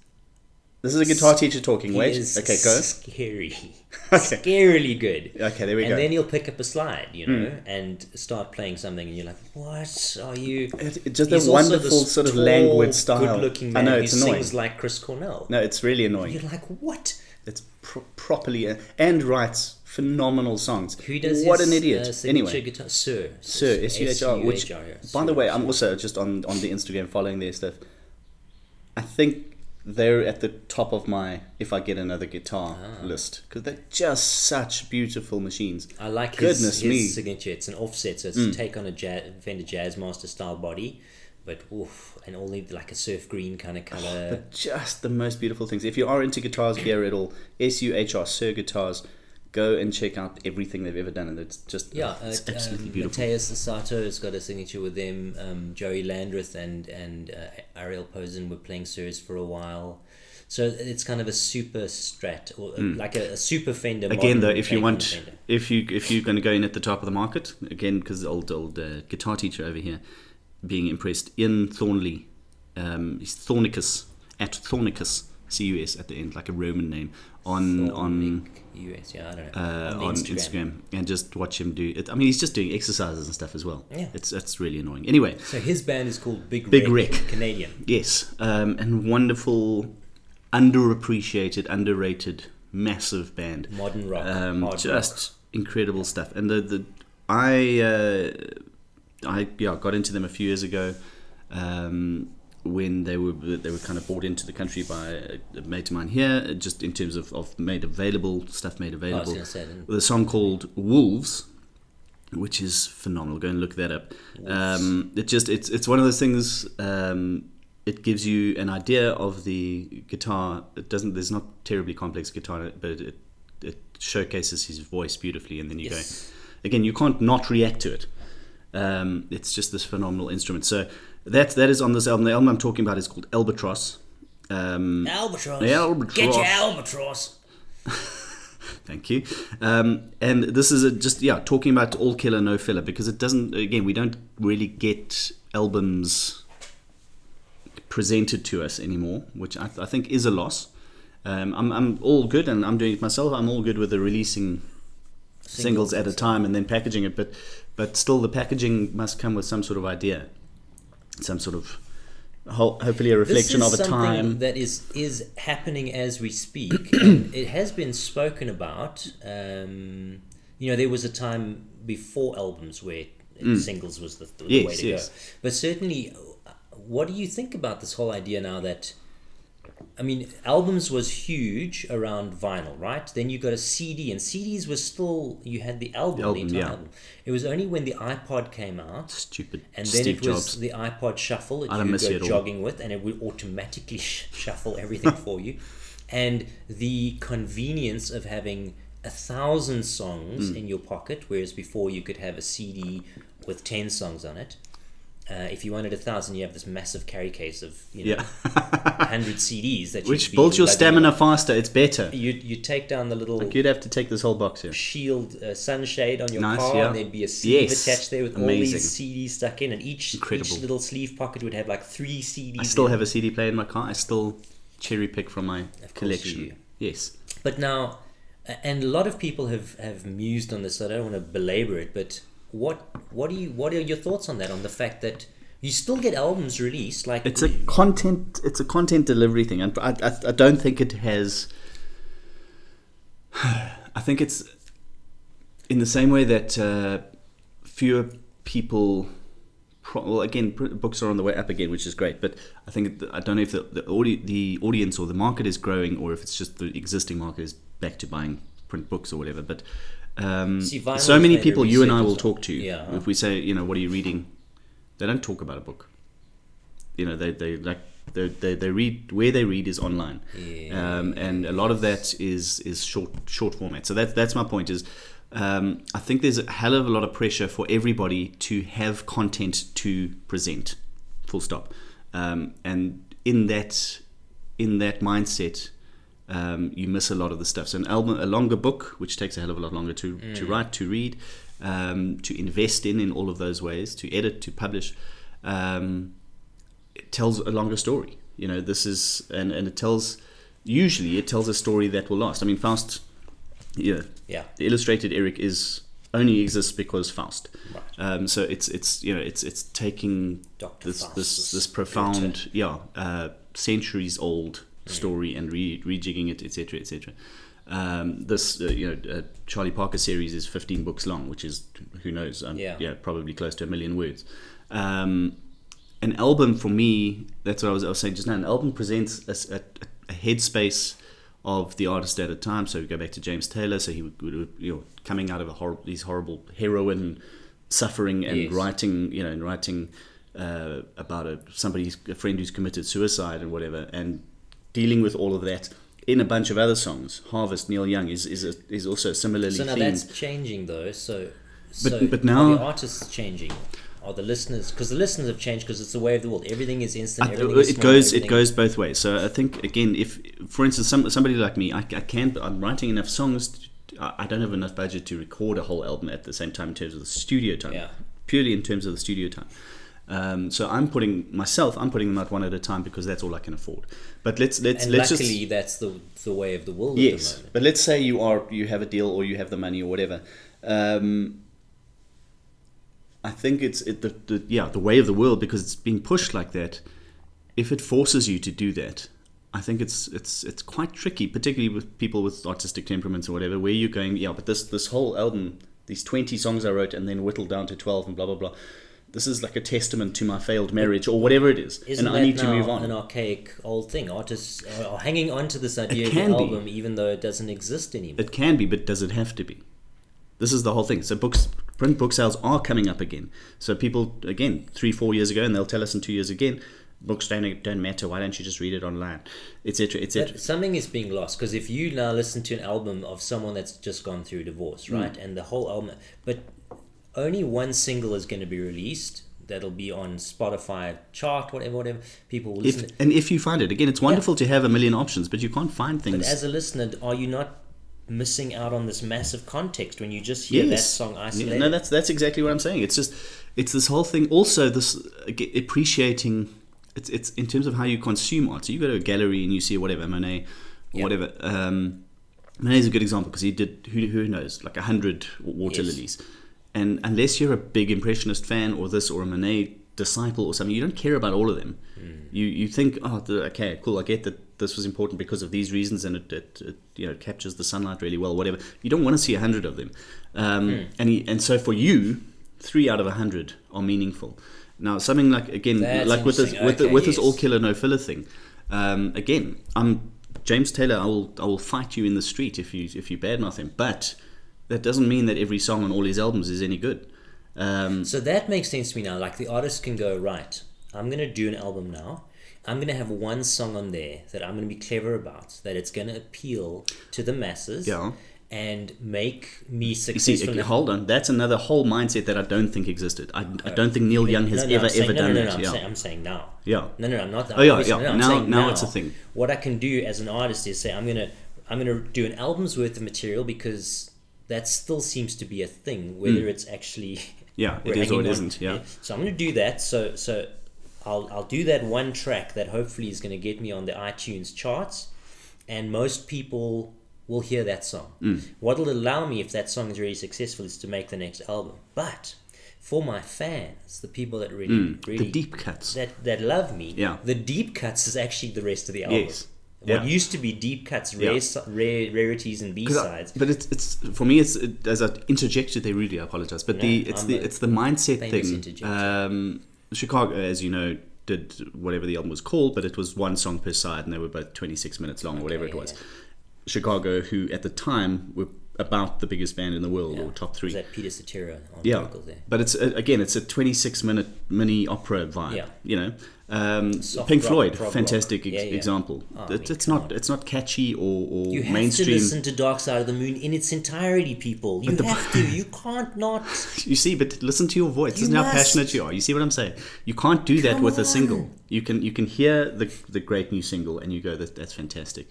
This is a guitar teacher talking. Wait. Okay, go.
Scary,
Okay.
scarily good.
Okay, there we
and
go. And
then he'll pick up a slide, you know, and start playing something, and you're like, "What are you?"
It- it's just
He's
a wonderful sort of
tall,
languid style.
Good-looking
I
man
know
who
it's annoying.
sings like Chris Cornell.
No, it's really annoying.
You're like, "What?"
It's pro- properly and writes phenomenal songs.
Who does
what
his,
an idiot?
Uh,
anyway,
guitar? Suhr,
Suhr S U H R. Which, by the way, I'm also just on on the Instagram following their stuff. I think they're at the top of my if I get another guitar
Ah.
list because they're just such beautiful machines.
I like
Goodness
his
me. Mm.
signature. It's an offset, so it's a take on a jazz, Fender Jazzmaster style body, but oof, and only like a surf green kind of color.
But just the most beautiful things. If you are into guitars, gear at all, S U H R Suhr Guitars, go and check out everything they've ever done, and it's just
yeah,
it's
uh,
absolutely
um,
beautiful.
Mateus Asato has got a signature with them. Um, Joey Landreth and and uh, Ariel Posen were playing Suhrs for a while. So it's kind of a super strat or uh, like a, a super Fender.
Again, though, if you want,
Fender.
if you if you're going to go in at the top of the market, again, because the old old uh, guitar teacher over here, being impressed, Ian Thornley, um, he's Thornicus at Thornicus, C U S at the end, like a Roman name, on on
Thornic US, yeah, I don't know.
uh,
the
on Instagram. and just watch him do it. I mean, he's just doing exercises and stuff as well.
Yeah.
it's it's really annoying. Anyway,
So his band is called Big,
Big
Wreck,
Wreck.
Canadian.
Yes, um, and wonderful, underappreciated, underrated, massive band.
Modern rock,
Um,
hard
just incredible stuff. And the the I uh, I yeah got into them a few years ago. Um, when they were they were kind of brought into the country by a mate of mine here, just in terms of, of made available stuff made available.
going to say.
With a song called Wolves, which is phenomenal. Go and look that up. Um, it just it's it's one of those things. Um, it gives you an idea of the guitar. It doesn't. There's not terribly complex guitar, but it it showcases his voice beautifully. And then you
Yes.
go again. You can't not react to it. Um, it's just this phenomenal instrument. So that that is on this album. The album I'm talking about is called Albatross. Um,
Albatross.
Albatross.
Get your albatross.
Thank you. Um, and this is a, just yeah talking about all killer no filler because it doesn't again we don't really get albums presented to us anymore, which I, I think is a loss. Um, I'm I'm all good and I'm doing it myself. I'm all good with the releasing singles, at a time and then packaging it, but but still the packaging must come with some sort of idea, some sort of hopefully a reflection of a time.
that is is happening as we speak. it has been spoken about. Um, you know, there was a time before albums where singles was the, the
Mm. Yes,
way to
yes.
go. But certainly, uh, what do you think about this whole idea now that? I mean, albums was huge around vinyl, right? Then you got a CD, and CDs was still you had the album, the,
album,
entire
yeah.
album. It was only when the iPod came out
Stupid
and then
Steve
it was
Jobs.
the iPod Shuffle that
I
you
miss
go jogging with, and it would automatically sh- shuffle everything for you. And the convenience of having a thousand songs
Hmm.
in your pocket, whereas before you could have a CD with ten songs on it. Uh, if you wanted a thousand, you have this massive carry case of you know
yeah,
hundred CDs that
which builds your stamina faster. It's better.
You you take down the little
You'd have to take this whole box here.
shield uh, sunshade on your
Nice,
car,
yeah.
and there'd be a sleeve
Yes,
attached there with all these CDs stuck in, and each
Incredible.
each little sleeve pocket would have like three CDs.
I still
in.
have a CD player in my car. I still cherry pick from my collection. Yes.
But now, and a lot of people have have mused on this. So I don't want to belabor it, but what what do you what are your thoughts on that? On the fact that you still get albums released, like
It's a content. It's a content delivery thing, and I, I, I don't think it has. I think it's in the same way that uh, fewer people. Well, again, books are on the way up again, which is great. But I think I don't know if the the, audi- the audience or the market is growing, or if it's just the existing market is back to buying print books or whatever. But um,
See,
so many people you and I will talk to.
Yeah.
If we say, you know, what are you reading? They don't talk about a book you know they, they like they, they, they read where they read is online
Yeah.
um, and a lot of that is is short short format so that's that's my point is um, I think there's a hell of a lot of pressure for everybody to have content to present full stop um, and in that in that mindset um, you miss a lot of the stuff. So an album, a longer book, which takes a hell of a lot longer to, to write, to read, um, to invest in in all of those ways, to edit, to publish, um, it tells a longer story. You know, this is and, and it tells usually it tells a story that will last. I mean, Faust, yeah,
Yeah.
the illustrated Eric is only exists because Faust.
Right.
Um, so it's it's you know it's it's taking
Dr.
this this this profound yeah uh, centuries old story and re- rejigging it etc etc. Um, this uh, you know uh, Charlie Parker series is 15 books long, which is who knows um,
Yeah.
probably close to a million words. Um, an album for me, that's what I was, I was saying just now. An album presents a headspace of the artist at a time. So we go back to James Taylor. So he would, would you know, coming out of a horrible, these horrible heroin suffering and
Yes.
writing, you know, and writing uh, about a somebody, a friend who's committed suicide and whatever, and dealing with all of that in a bunch of other songs. Harvest, Neil Young is is, a, is also similarly
So now
themed.
that's changing though. So, so
but
are
now-
the artists changing. Are the listeners? Because the listeners have changed because it's the way of the world. Everything is instant.
I-
Everything uh, is
it
small,
goes it goes both ways. So I think again, if for instance, some, somebody like me, I, I can I'm writing enough songs. To, I I don't have enough budget to record a whole album at the same time in terms of the studio time.
Yeah.
Purely in terms of the studio time. Um, so I'm putting myself, I'm putting them out one at a time because that's all I can afford. But let's let's
And
let's
luckily,
just
that's the the way of the world at the
yes.
moment.
But let's say you are you have a deal or you have the money or whatever. Um, I think it's it, the, the yeah the way of the world because it's being pushed like that. If it forces you to do that, I think it's it's it's quite tricky, particularly with people with artistic temperaments or whatever, where you're going yeah, but this this whole album, these twenty songs I wrote and then whittled down to twelve and blah blah blah. This is like a testament to my failed marriage or whatever it is,
Isn't
and I need to move on.
an archaic old thing? Artists are hanging on to this idea of the
be.
album, even though it doesn't exist anymore.
It can be, but does it have to be? This is the whole thing. So books, print book sales are coming up again. So people, again, three, four years ago, and they'll tell us in two years again, books don't don't matter. Why don't you just read it online, etc., etc.
Something is being lost because if you now listen to an album of someone that's just gone through divorce,
Hmm.
right, and the whole album, but only one single is going to be released that'll be on Spotify chart, whatever, whatever. People will listen.
If and if you find it, again, it's wonderful to have a million options, but you can't find things.
but as a listener, are you not missing out on this massive context when you just hear that
Yes.
song
Yeah,
isolated?
No, that's that's exactly what I'm saying. It's just it's this whole thing. Also, this appreciating. It's it's in terms of how you consume art. So you go to a gallery and you see whatever Monet, or
Yeah.
whatever. Um, Monet is a good example because he did who who knows like a hundred water
Yes.
lilies, and unless you're a big impressionist fan or this or a Monet disciple or something, you don't care about all of them. You you think oh the, okay cool I get that this was important because of these reasons and it, it, it you know captures the sunlight really well whatever. You don't want to see a hundred of them, um, and he, and so for you, three out of a hundred are meaningful. Now something like again
That's
like with this with the, with this all killer no filler thing. Um, again, I'm James Taylor. I will I will fight you in the street if you if you badmouth him, but that doesn't mean that every song on all his albums is any good. Um,
So that makes sense to me now. Like the artist can go, right, I'm going to do an album now. I'm going to have one song on there that I'm going to be clever about, that it's going to appeal to the masses
Yeah.
and make me
You see,
successful.
hold on. That's another whole mindset that I don't think existed. I, I don't think Neil Young has
No, no,
ever
saying-
ever
no,
done
no, no,
that.
no, I'm,
yeah.
saying, I'm saying now.
yeah.
No, no, I'm not.
Oh, yeah, yeah.
no, I'm
Now- now it's a thing.
What I can do as an artist is say I'm gonna I'm gonna do an album's worth of material because that still seems to be a thing, whether it's actually.
Yeah, it or
hanging
it isn't, yeah.
So I'm gonna do that. So so I'll I'll do that one track that hopefully is gonna get me on the iTunes charts, and most people will hear that song.
Hmm.
What'll allow me if that song is really successful is to make the next album, but. For my fans, the people that really, really
Hmm. The deep cuts.
that that love me.
Yeah.
The deep cuts is actually the rest of the album.
Yes.
What
Yeah.
used to be deep cuts, rare,
Yeah.
rare rarities and B sides.
But it's it's for me. It's it, as I interjected there. Really, I apologize. But the it's
I'm
the it's the mindset thing. Um, Chicago, as you know, did whatever the album was called, but it was one song per side, and they were both twenty six minutes long, or whatever it was.
yeah.
Chicago, who at the time were about the biggest band in the world, or top three.
Was that Peter Cetera on
yeah,
vocals there?
but it's uh, again, it's a 26 minute mini opera vibe.
Yeah.
You know, um, Pink
rock,
Floyd, fantastic ex-
Yeah, yeah.
example.
Oh,
It- it's not
on.
it's not catchy or, or
You have
mainstream.
to listen to Dark Side of the Moon in its entirety, people. You have to. You can't not.
You see, but listen to your voice.
You
Listen how
must.
passionate you are. You see what I'm saying? You can't do that
Come
with a single. You can you can hear the the great new single and you go that that's fantastic,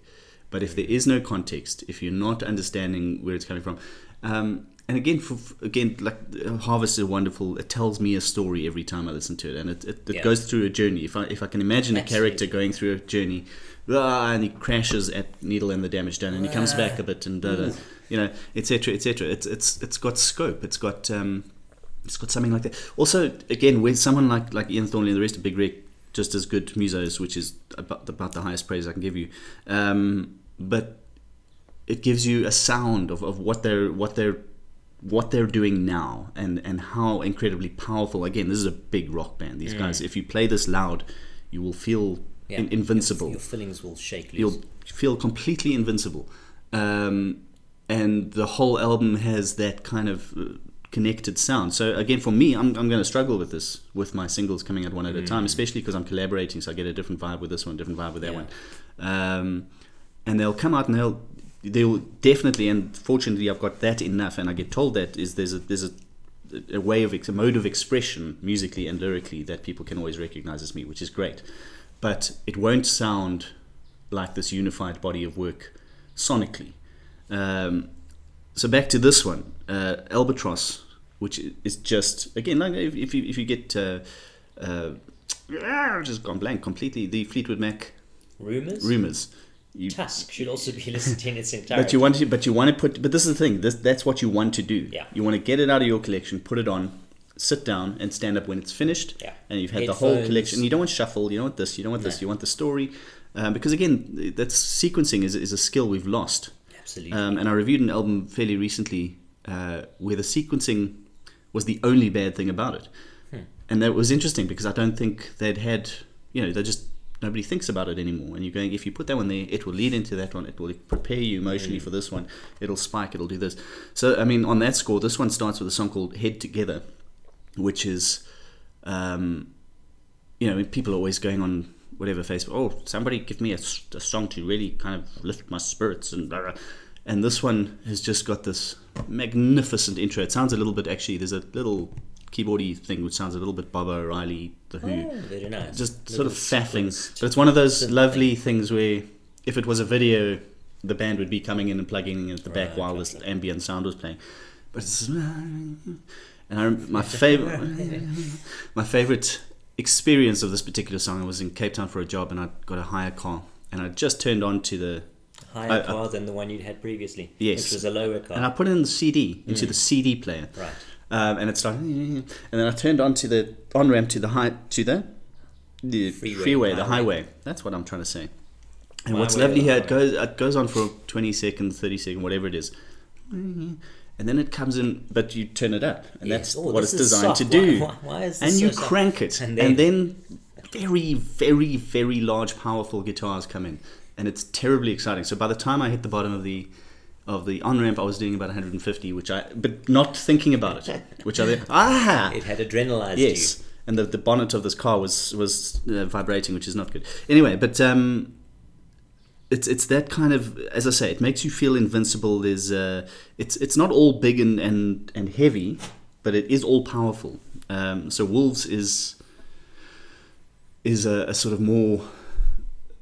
But if there is no context, if you're not understanding where it's coming from, um, and again, for, again, like Harvest is wonderful. It tells me a story every time I listen to it, and it, it, it
Yeah.
goes through a journey. If I if I can imagine a character
Absolutely.
going through a journey, ah, and he crashes at Needle and the Damage Done, and he comes back a bit, and da, da, you know, etc. etc. It's it's it's got scope. It's got um, it's got something like that. Also, again, with someone like like Ian Thornley and the rest of Big Wreck, just as good musos, which is about about the highest praise I can give you. Um, but it gives you a sound of, of what they're what they're what they're doing now and and how incredibly powerful. Again, this is a big rock band. These guys, if you play this loud, you will feel
Yeah.
in, invincible
Your, feelings will shake loose.
you'll feel completely invincible. Um, and the whole album has that kind of uh, connected sound. So again, for me, I'm, I'm going to struggle with this with my singles coming out one at a time, especially because I'm collaborating. So I get a different vibe with this one, different vibe with that
Yeah.
one. Um, and they'll come out and they'll they'll definitely. And fortunately, I've got that enough, and I get told that is there's a there's a a way of ex- a mode of expression musically and lyrically that people can always recognize as me, which is great. But it won't sound like this unified body of work sonically. Um, so back to this one, uh, Albatross, which is just again like if, if you if you get uh, uh, just gone blank completely the Fleetwood Mac
Rumors?
rumors. You,
Tusk should also be listened in its entirety.
but you want to, but you want to put, but this is the thing. This that's what you want to do.
Yeah.
You want to get it out of your collection, put it on, sit down, and stand up when it's finished.
Yeah.
And you've had the whole collection. You don't want shuffle. You don't want this. You don't want this.
No.
You want the story, um, because again, that sequencing is is a skill we've lost.
Absolutely.
Um, and I reviewed an album fairly recently uh, where the sequencing was the only bad thing about it.
Hmm.
And that was interesting because I don't think they'd had, you know, they just, nobody thinks about it anymore. And you're going, if you put that one there, it will lead into that one. It will prepare you emotionally for this one. It'll spike, it'll do this. So, I mean, on that score, this one starts with a song called Head Together, which is, um, you know, people are always going on whatever Facebook. Oh, somebody give me a song to really kind of lift my spirits and blah, blah. and this one has just got this magnificent intro. It sounds a little bit actually. There's a little keyboardy thing which sounds a little bit Baba O'Riley, the Who,
oh, very nice.
just
Little
sort of faffing. But it's one of those lovely things where if it was a video, the band would be coming in and plugging in at the back while
right,
this ambient sound was playing. But it's and I, my favorite my favorite experience of this particular song I was in Cape Town for a job and I got a hire car and I just turned on to the
higher
I-
car than the one you'd had previously.
Yes.
Which was a lower car.
and I put in the CD into mm. the CD player
right.
Um, and it started and then I turned on to the on ramp to the high to the the
Freeway,
freeway, the
highway.
that's what I'm trying to say. And
My
what's lovely here it goes it goes on for 20 seconds 30 seconds whatever it is. And then it comes in but you turn it up and
Yes.
that's
Oh,
what it's designed
soft.
to do.
Why, why, why
and you crank it
And
and
then-
then, very very very large powerful guitars come in and it's terribly exciting. So by the time i hit the bottom of the of the on ramp i was doing about 150 which i but not thinking about it which i then ah
It had adrenalized
yes and the, the bonnet of this car was was uh, vibrating which is not good anyway but um it's it's that kind of as I say, it makes you feel invincible. There's uh, it's it's not all big and and and heavy, but it is all powerful. Um, so Wolves is is a, a sort of more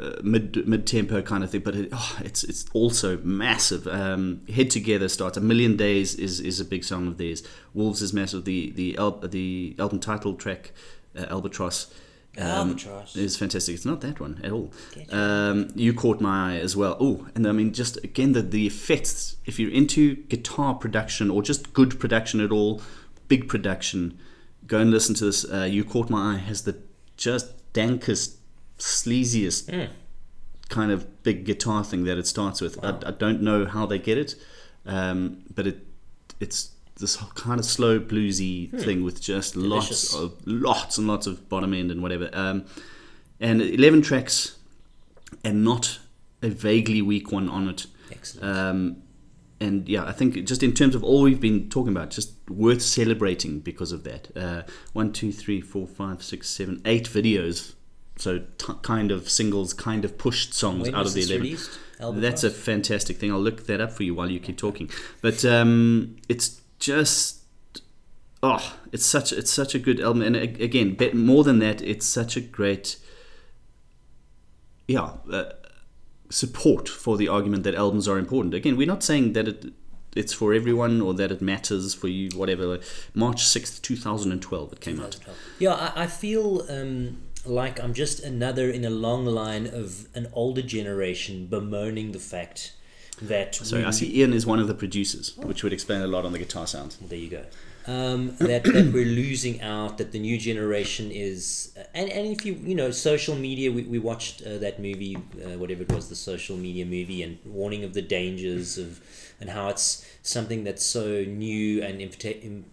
uh, mid mid tempo kind of thing, but it, oh, it's it's also massive. Um, Head Together starts a million days is is a big song of theirs. Wolves is massive. The the al- the album title track uh, Albatross. um,
Albatross.
is fantastic. It's not that one at all. Um, you caught my eye as well. Oh, and I mean, just again the the effects. If you're into guitar production or just good production at all, big production, go and listen to this. Uh, you caught my eye has the just dankest, sleaziest
Mm.
kind of big guitar thing that it starts with. I, I don't know how they get it, um, but it it's this kind of slow bluesy thing with just
Delicious.
lots of lots and lots of bottom end and whatever. Um, and eleven tracks, and not a vaguely weak one on it.
Excellent.
Um, and yeah, I think just in terms of all we've been talking about, just worth celebrating because of that. Uh, one, two, three, four, five, six, seven, eight videos. So t- kind of singles, kind of pushed songs
When
out of the eleven.
released?
That's a fantastic thing. I'll look that up for you while you keep talking. But um, it's just oh, it's such it's such a good album, and again, more than that, it's such a great yeah. Uh, support for the argument that albums are important. Again, we're not saying that it it's for everyone or that it matters for you, whatever. March 6th, 2012, it came out.
Yeah, I, I feel um, like I'm just another in a long line of an older generation bemoaning the fact that.
Sorry,
we-
I see Ian is one of the producers, which would explain a lot on the guitar sounds.
There you go. Um, that, that we're losing out, that the new generation is, and, and if you, you know, social media, we, we watched uh, that movie, uh, whatever it was, the social media movie, and warning of the dangers of, and how it's something that's so new and inf-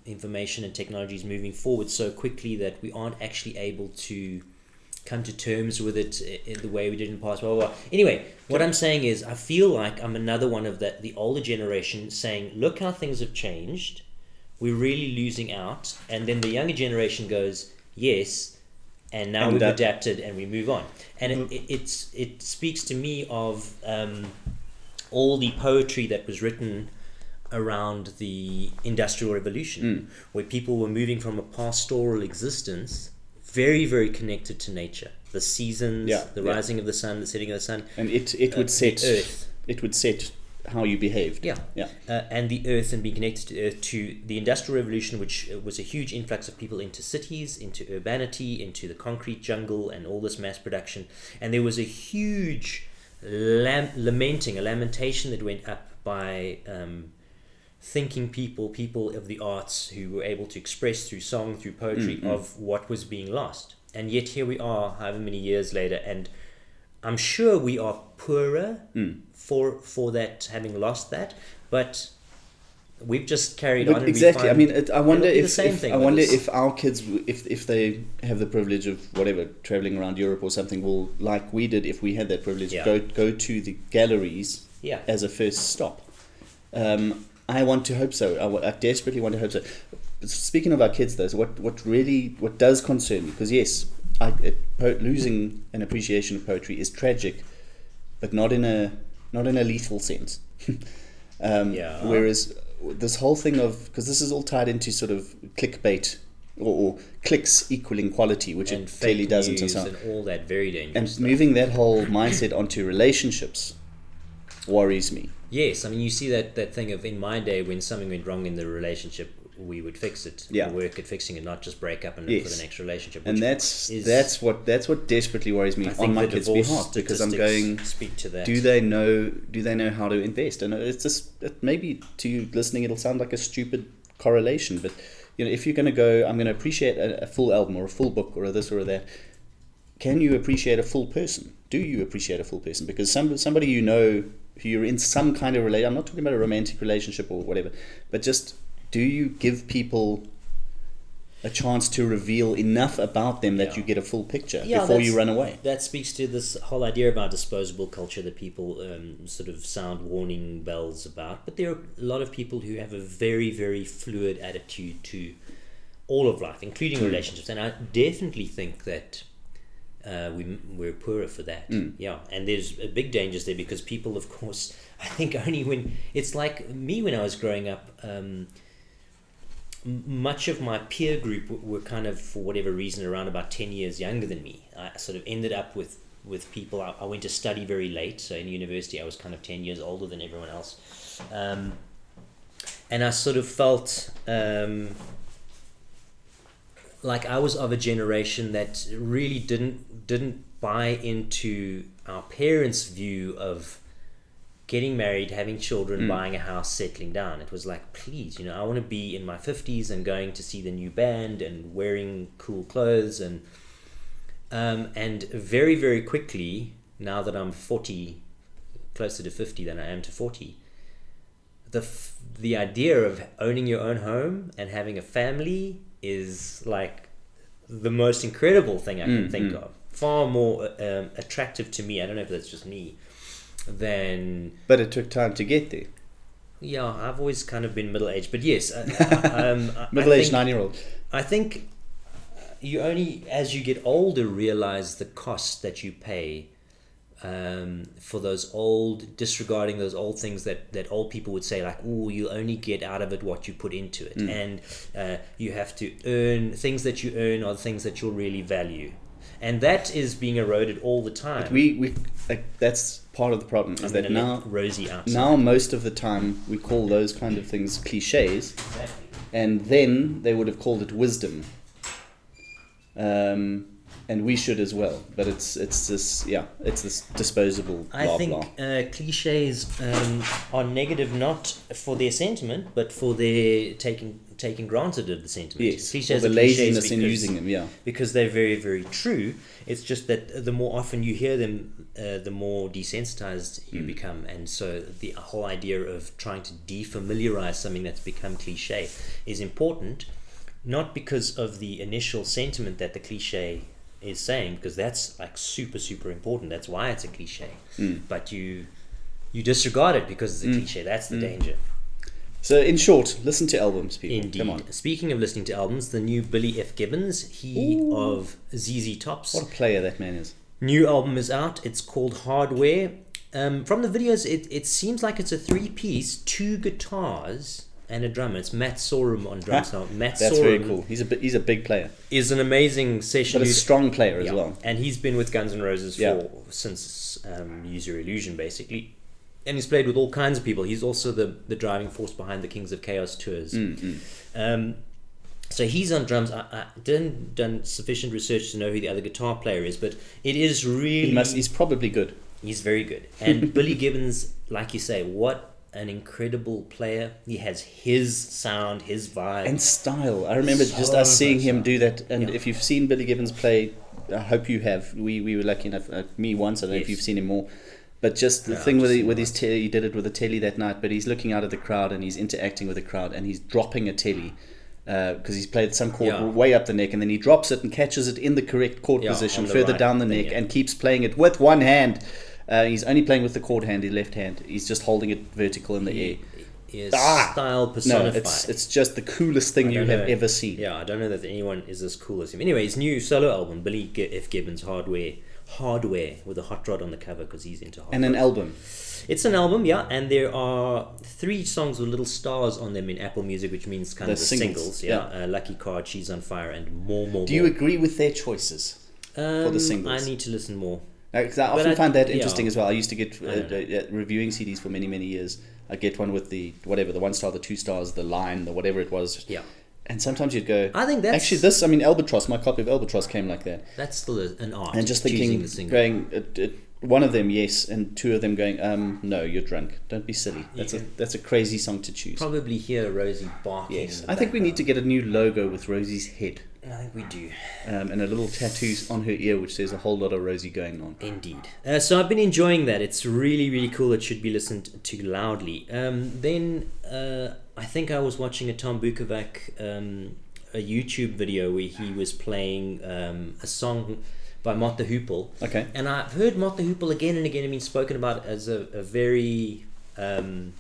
information and technology is moving forward so quickly that we aren't actually able to come to terms with it in the way we did in the past. Blah, blah, blah. Anyway, what I'm saying is, I feel like I'm another one of that the older generation saying, "Look how things have changed. We're really losing out." And then the younger generation goes, "Yes." And now
And
we've
that-
adapted and we move on, and it, mm. it, it's it speaks to me of um, all the poetry that was written around the industrial revolution mm. where people were moving from a pastoral existence very very connected to nature the seasons
Yeah,
the
yeah.
rising of the sun the setting of the sun
And it, it
Uh,
would
the
set
earth.
it would set how you behaved.
yeah
Yeah.
uh, and the earth and being connected to the earth to the industrial revolution which uh, was a huge influx of people into cities into urbanity into the concrete jungle and all this mass production and there was a huge lam- lamenting a lamentation that went up by um, thinking people people of the arts who were able to express through song through poetry of what was being lost and yet here we are however many years later and i'm sure we are poorer for for that having lost that but we've just carried on
But
and
exactly.
we
I
mean
mean, it, I wonder if,
the same
if
thing,
I wonder if our kids, if if they have the privilege of whatever traveling around Europe or something, will like we did if we had that privilege,
Yeah.
go go to the galleries
yeah
as a first stop. Um, I want to hope so. I, I desperately want to hope so. Speaking of our kids, though, so what what really what does concern me? Because yes, I, it, po- losing an appreciation of poetry is tragic, but not in a not in a lethal sense. um,
Yeah.
Whereas this whole thing of because this is all tied into sort of clickbait or, or clicks equaling quality, which
and
it clearly doesn't. and so on
and all that very dangerous
and
stuff.
moving that whole mindset onto relationships worries me.
Yes, I mean you see that that thing of in my day when something went wrong in the relationship, we would fix it.
Yeah.
work at fixing it, not just break up and look for the next relationship.
And that's that's what that's what desperately worries me
I
on
think
my kids' behalf because I'm going.
speak to that.
Do they know? Do they know how to invest? And it's just it, maybe to you listening, it'll sound like a stupid correlation, but you know, if you're going to go, I'm going to appreciate a, a full album or a full book or a this or a that. Can you appreciate a full person? Do you appreciate a full person? Because some somebody you know who you're in some kind of relation. I'm not talking about a romantic relationship or whatever, but just do you give people a chance to reveal enough about them that
Yeah.
you get a full picture
Yeah,
before you run away?
That speaks to this whole idea about disposable culture that people um, sort of sound warning bells about. But there are a lot of people who have a very, very fluid attitude to all of life, including relationships. And I definitely think that uh, we, we're poorer for that. Yeah. And there's a big dangers there because people, of course, I think only when it's like me when I was growing up. Um, much of my peer group were kind of for whatever reason around about 10 years younger than me i sort of ended up with with people i, I went to study very late so in university i was kind of 10 years older than everyone else um, and i sort of felt um, like i was of a generation that really didn't didn't buy into our parents view of getting married, having children, buying a house, settling down. It was like, please, you know, I want to be in my 50s and going to see the new band and wearing cool clothes. And, um, and very, very quickly, now that I'm 40, closer to 50 than I am to 40, the, f- the idea of owning your own home and having a family is like the most incredible thing I can think of. Far more um, attractive to me. I don't know if that's just me than
But it took time to get there.
yeah, I've always kind of been middle aged, but yes, uh, um, I- I
Middle-aged nine-year-old.
I think you only, as you get older, realize the cost that you pay um, for those old, disregarding those old things that, that old people would say, like, oh, you only get out of it what you put into it. And uh, you have to earn, things that you earn are things that you'll really value. and that is being eroded all the time.
We we like, that's part of the problem is
I'm
that now
out.
now most of the time we call those kind of things cliches,
Exactly.
and then they would have called it wisdom. Um, and we should as well, but it's it's this yeah it's this disposable blah
I think
blah.
uh, cliches um, are negative not for their sentiment, but for their taking taking granted of the sentiment.
Yes,
cliches
or the laziness in
because-
using them. Yeah,
because they're very very true. It's just that the more often you hear them, uh, the more desensitized you become, and so the whole idea of trying to defamiliarize something that's become cliche is important, not because of the initial sentiment that the cliche is saying, because that's like super super important. That's why it's a cliche,
Hmm.
but you you disregard it because it's a cliche. That's the
Hmm.
danger.
So in short, listen to albums, people.
Indeed.
Come on,
Speaking of listening to albums, the new Billy F. Gibbons, he of ZZ Tops,
what a player that man is.
new album is out. It's called Hardware. Um, from the videos, it, it seems like it's a three piece, two guitars and a drummer. It's Matt Sorum on drums now. Matt Sorum.
That's
Sorum
very cool. He's a he's a big player,
is an amazing session
but a strong player as
Yeah,
well.
And he's been with Guns N' Roses for
Yeah.
since um, Use Your Illusion, basically. And he's played with all kinds of people. He's also the, the driving force behind the Kings of Chaos tours.
Mm,
Um, so he's on drums. I, I didn't done sufficient research to know who the other guitar player is, but it is really
He must. He's probably good.
he's very good. And Billy Gibbons, like you say, what an incredible player. He has his sound, his vibe.
and style. I remember
So
just us seeing him do that. And
Yeah.
if you've seen Billy Gibbons play, I hope you have. We we were lucky enough. Uh, me once. I don't know if you've seen him more. But just the
No,
thing with the, with his telly, he did it with a telly that night. But he's looking out at the crowd and he's interacting with the crowd and he's dropping a telly because he's played some chord
Yeah.
way up the neck and then he drops it and catches it in the correct chord
Yeah,
position further
right
down the
thing,
neck
yeah.
and keeps playing it with one hand. Uh, he's only playing with the chord hand, his left hand. He's just holding it vertical in the air.
He is
Ah!
style
No,
personified.
it's it's just the coolest thing you
don't
have
know.
ever seen.
Yeah, I don't know that anyone is as cool as him. Anyway, his new solo album, Billy G- F. Gibbons Hardware, Hardware, with a hot rod on the cover because he's into hardware.
And an album.
It's an album, yeah, and there are three songs with little stars on them in Apple Music, which means kind
The
of the
singles,
singles. yeah, Uh, Lucky Card, She's on Fire, and more, more.
Do you agree with their choices?
um,
the singles?
I need to listen more.
Because I often
I-
find that
yeah.
interesting as well. I used to get uh,
I don't know.
uh, reviewing CDs for many, many years. I get one with the whatever, the one star, the two stars, the line, the whatever it was.
Yeah,
And sometimes you'd go,
I think that's
actually, this, I mean, Albatross, my copy of Albatross came like that.
that's still an art.
And just thinking, going, uh, uh, one of them, yes, and two of them going, um, no, you're drunk. Don't be silly. That's a that's a crazy song to choose.
probably hear Rosie barking.
Yes, I think we need to get a new logo with Rosie's head
I think we do.
um, and a little tattoo on her ear which says a whole lot of Rosie going on.
Indeed. Uh, so I've been enjoying that. It's really, really cool. It should be listened to loudly. Um, then uh, I think I was watching a Tom Bukovac um, a YouTube video where he was playing um, a song by Mott the Hoople.
Okay.
And I've heard Mott the Hoople again and again been spoken about as a, a very um,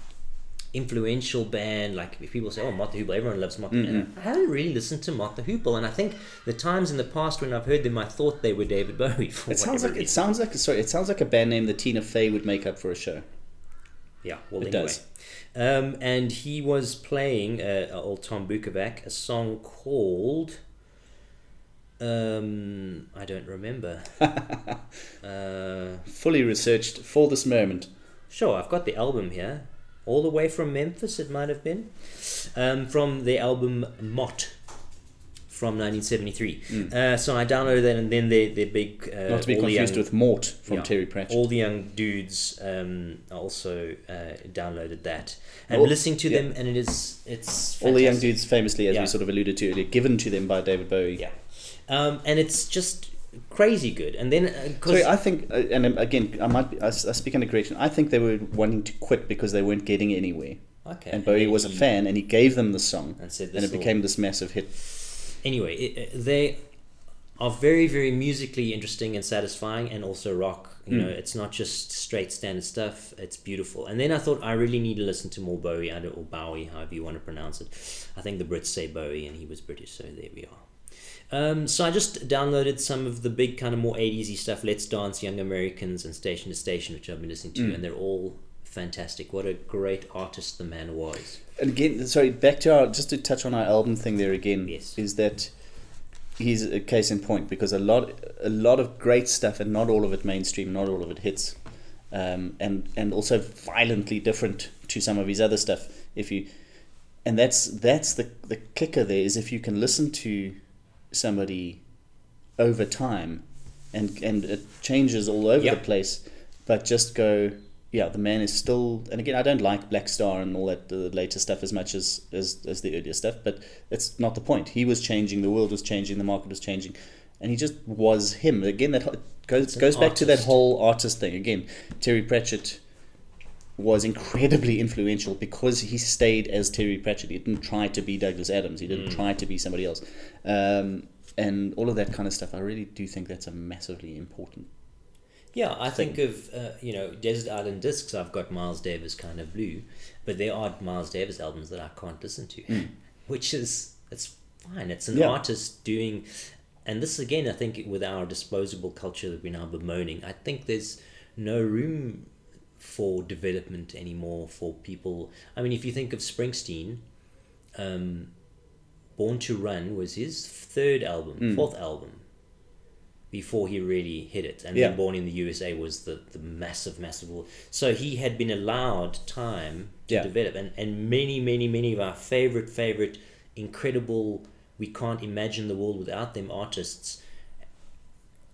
influential band. Like if people say, "Oh, the Hoople," everyone loves the and I haven't really listened to the Hoople, and I think the times in the past when I've heard them, I thought they were David Bowie. For
It sounds like it sounds like sorry. It sounds like a band name that Tina Fey would make up for a show.
Yeah, well,
It
anyway.
does.
Um, and he was playing uh, old Tom Bukovac a song called. Um, I don't remember. uh,
Fully researched for this moment.
sure, I've got the album here. All the way from Memphis, it might have been. Um, from the album Mott from 1973. Uh, so I downloaded that, and then their, their big. Uh.
Not to be confused
young-
with Mort from
yeah,
Terry Pratchett.
All the young dudes um, also uh, downloaded that and
All-
listening to
yeah.
them, and it is it's
All the young dudes, famously, as
Yeah.
we sort of alluded to earlier, given to them by David Bowie.
Yeah, um, and it's just crazy good. And then because
Sorry, I think, uh, and um, again, I might be, I, I speak under correction. I think they were wanting to quit because they weren't getting anywhere.
okay,
And Bowie
then
was a fan, and he gave them the song,
and said
and it
will-
became this massive hit.
anyway. It, it- they are very very musically interesting and satisfying, and also rock. You
Hmm.
know, it's not just straight standard stuff. It's beautiful. And then I thought I really need to listen to more Bowie, I don't- or Bowie, however you want to pronounce it. I think the Brits say Bowie, and he was British, so there we are. Um, so I just downloaded some of the big kind of more 80s stuff, Let's Dance, Young Americans, and Station to Station, which I've been listening to,
Mm.
and they're all fantastic. What a great artist the man was.
And again, sorry, back to our just to touch on our album thing there again.
Yes.
Is that he's a case in point because a lot a lot of great stuff and not all of it mainstream, not all of it hits, um, and and also violently different to some of his other stuff. If you and that's that's the the kicker there is if you can listen to somebody over time and and it changes all over
Yep.
the place but just go yeah the man is still and again i don't like black star and all that the later stuff as much as as, as the earlier stuff but it's not the point. He was changing the world was changing the market was changing and he just was him. Again that goes goes back to that whole artist thing. Again terry pratchett was incredibly influential because he stayed as Terry Pratchett. He didn't try to be Douglas Adams. He didn't try to be somebody else. Um, and all of that kind of stuff, I really do think that's a massively important.
Yeah, I think of uh, you know Desert Island Discs. I've got Miles Davis kind of blue, but there are Miles Davis albums that I can't listen to, which is it's fine. It's an.
Yeah.
artist doing, and this again, I think with our disposable culture that we're now bemoaning, I think there's no room for development anymore for people. I mean, if you think of Springsteen, um, Born to Run was his third album,
Hmm.
fourth album before he really hit it. And
Yeah.
then Born in the USA was the, the massive, massive. So he had been allowed time to
Yeah.
develop. And, and many, many, many of our favorite, favorite, incredible, we can't imagine the world without them artists.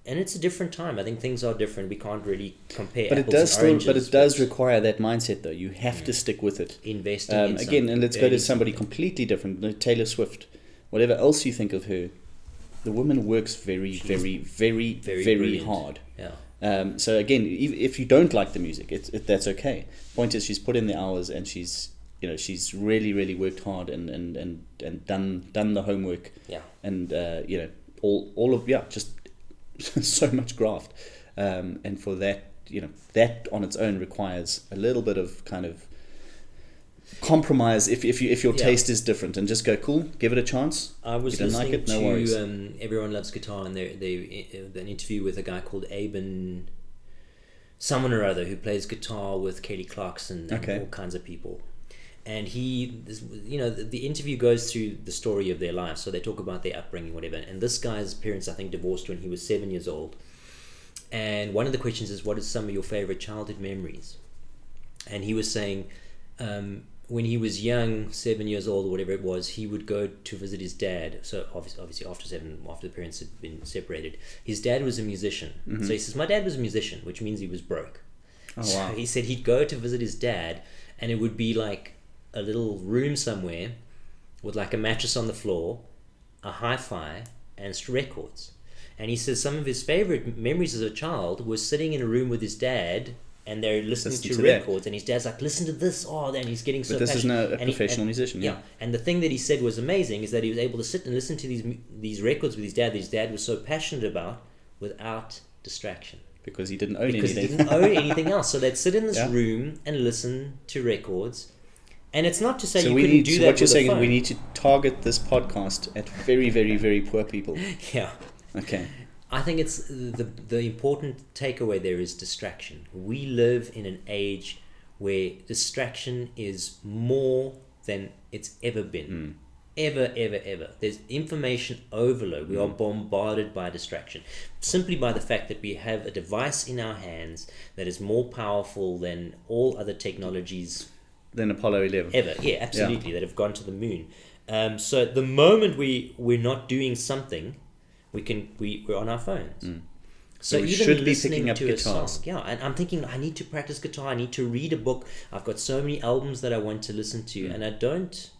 And it's a different time. I think things are different. We can't really compare.
But it does still, but it does require that mindset though. You have to stick with it.
investing
Um,
in
again, and let's go to somebody
something.
completely different. Taylor Swift, whatever else you think of her, the woman works very, very, very,
very
very,
brilliant.
hard.
Yeah.
Um, so again, if, if you don't like the music, it's it, that's okay. Point is, she's put in the hours and she's you know she's really really worked hard and and, and, and done done the homework
Yeah.
and uh, you know all all of yeah just so much graft um, and for that you know that on its own requires a little bit of kind of compromise if, if you if your
Yeah.
taste is different and just go cool give it a chance
I was
you don't like
listening
it, no worries.
to um, Everyone Loves Guitar and they they uh, an interview with a guy called Aben, someone or other who plays guitar with Kelly Clarkson and
Okay.
all kinds of people. And he, you know, the, interview goes through the story of their life So they talk about their upbringing, whatever. And this guy's parents, I think, divorced when he was seven years old. And one of the questions is, "What are some of your favorite childhood memories?" And he was saying, um, when he was young, seven years old or whatever it was, he would go to visit his dad. So obviously, obviously after seven, after the parents had been separated, his dad was a musician. So he says, my dad was a musician, which means he was broke.
Oh,
so
wow.
he said he'd go to visit his dad, and it would be like a little room somewhere with like a mattress on the floor, a hi-fi, and records. And he says some of his favorite memories as a child was sitting in a room with his dad, and they're listening
Listen
to,
to that.
records, and his dad's like, "Listen to this!" Oh, then he's getting so.
But this is
passionate.
no- a
And he-
professional
and-
musician, yeah.
And the thing that he said was amazing is that he was able to sit and listen to these these records with his dad. That his dad was so passionate about without distraction
because he didn't own
because
anything
he didn't own anything else. So they'd sit in this
Yeah.
room and listen to records. And it's not to say
so
you
we
couldn't
need
do
so
that
what you're saying is
phone.
we need to target this podcast at very very very poor people
Yeah.
okay
I think it's the the important takeaway there is distraction. We live in an age where distraction is more than it's ever been. Hmm. Ever, ever, ever. There's information overload. We are hmm. bombarded by distraction. Simply by the fact that we have a device in our hands that is more powerful than all other technologies
then apollo 11
ever. Yeah, absolutely. That have gone to the moon. Um, so the moment we we're not doing something, we can we we're on our phones. So
So we
even
should be picking up
to a song, yeah. And I'm thinking I need to practice guitar. I need to read a book. I've got so many albums that I want to listen to,
Mm.
and I don't.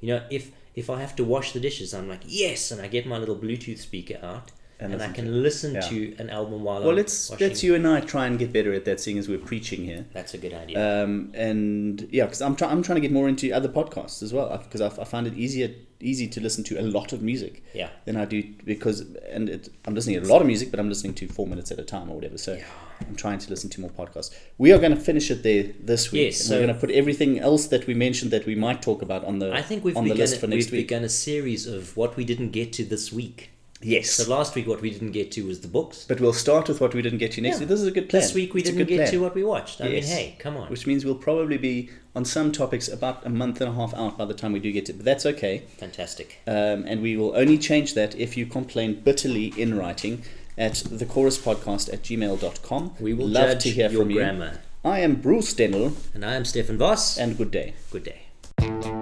You know, if if I have to wash the dishes, I'm like yes, and I get my little Bluetooth speaker out,
And
and, I can
to
listen
Yeah.
to an album while
well
I'm
let's
washing.
let's you and i try and get better at that seeing as we're preaching here
That's a good idea.
um, and yeah because I'm, try- I'm trying to get more into other podcasts as well because I, I find it easier easy to listen to a lot of music
yeah.
than I do because and it, I'm listening to a lot of music, but I'm listening to four minutes at a time or whatever. So I'm trying to listen to more podcasts. We are going to finish it there this week.
Yes, so-
we're going to put everything else that we mentioned that we might talk about on the
I think we've
on the list for next we've week.
begun a series of what we didn't get to this week.
Yes.
So last week, what we didn't get to was the books.
But we'll start with what we didn't get to next
Yeah.
week. This is a good plan.
This week, we
It's
didn't get
plan.
to what we watched. I
Yes.
mean, hey, come on.
Which means we'll probably be on some topics about a month and a half out by the time we do get to. It. But that's okay.
Fantastic.
Um, and we will only change that if you complain bitterly in writing at the chorus podcast at gmail.com.
We will
love
judge
to hear
your
from
grammar.
you. I am Bruce Dennill,
And I am Stefan Voss.
and good day.
good day.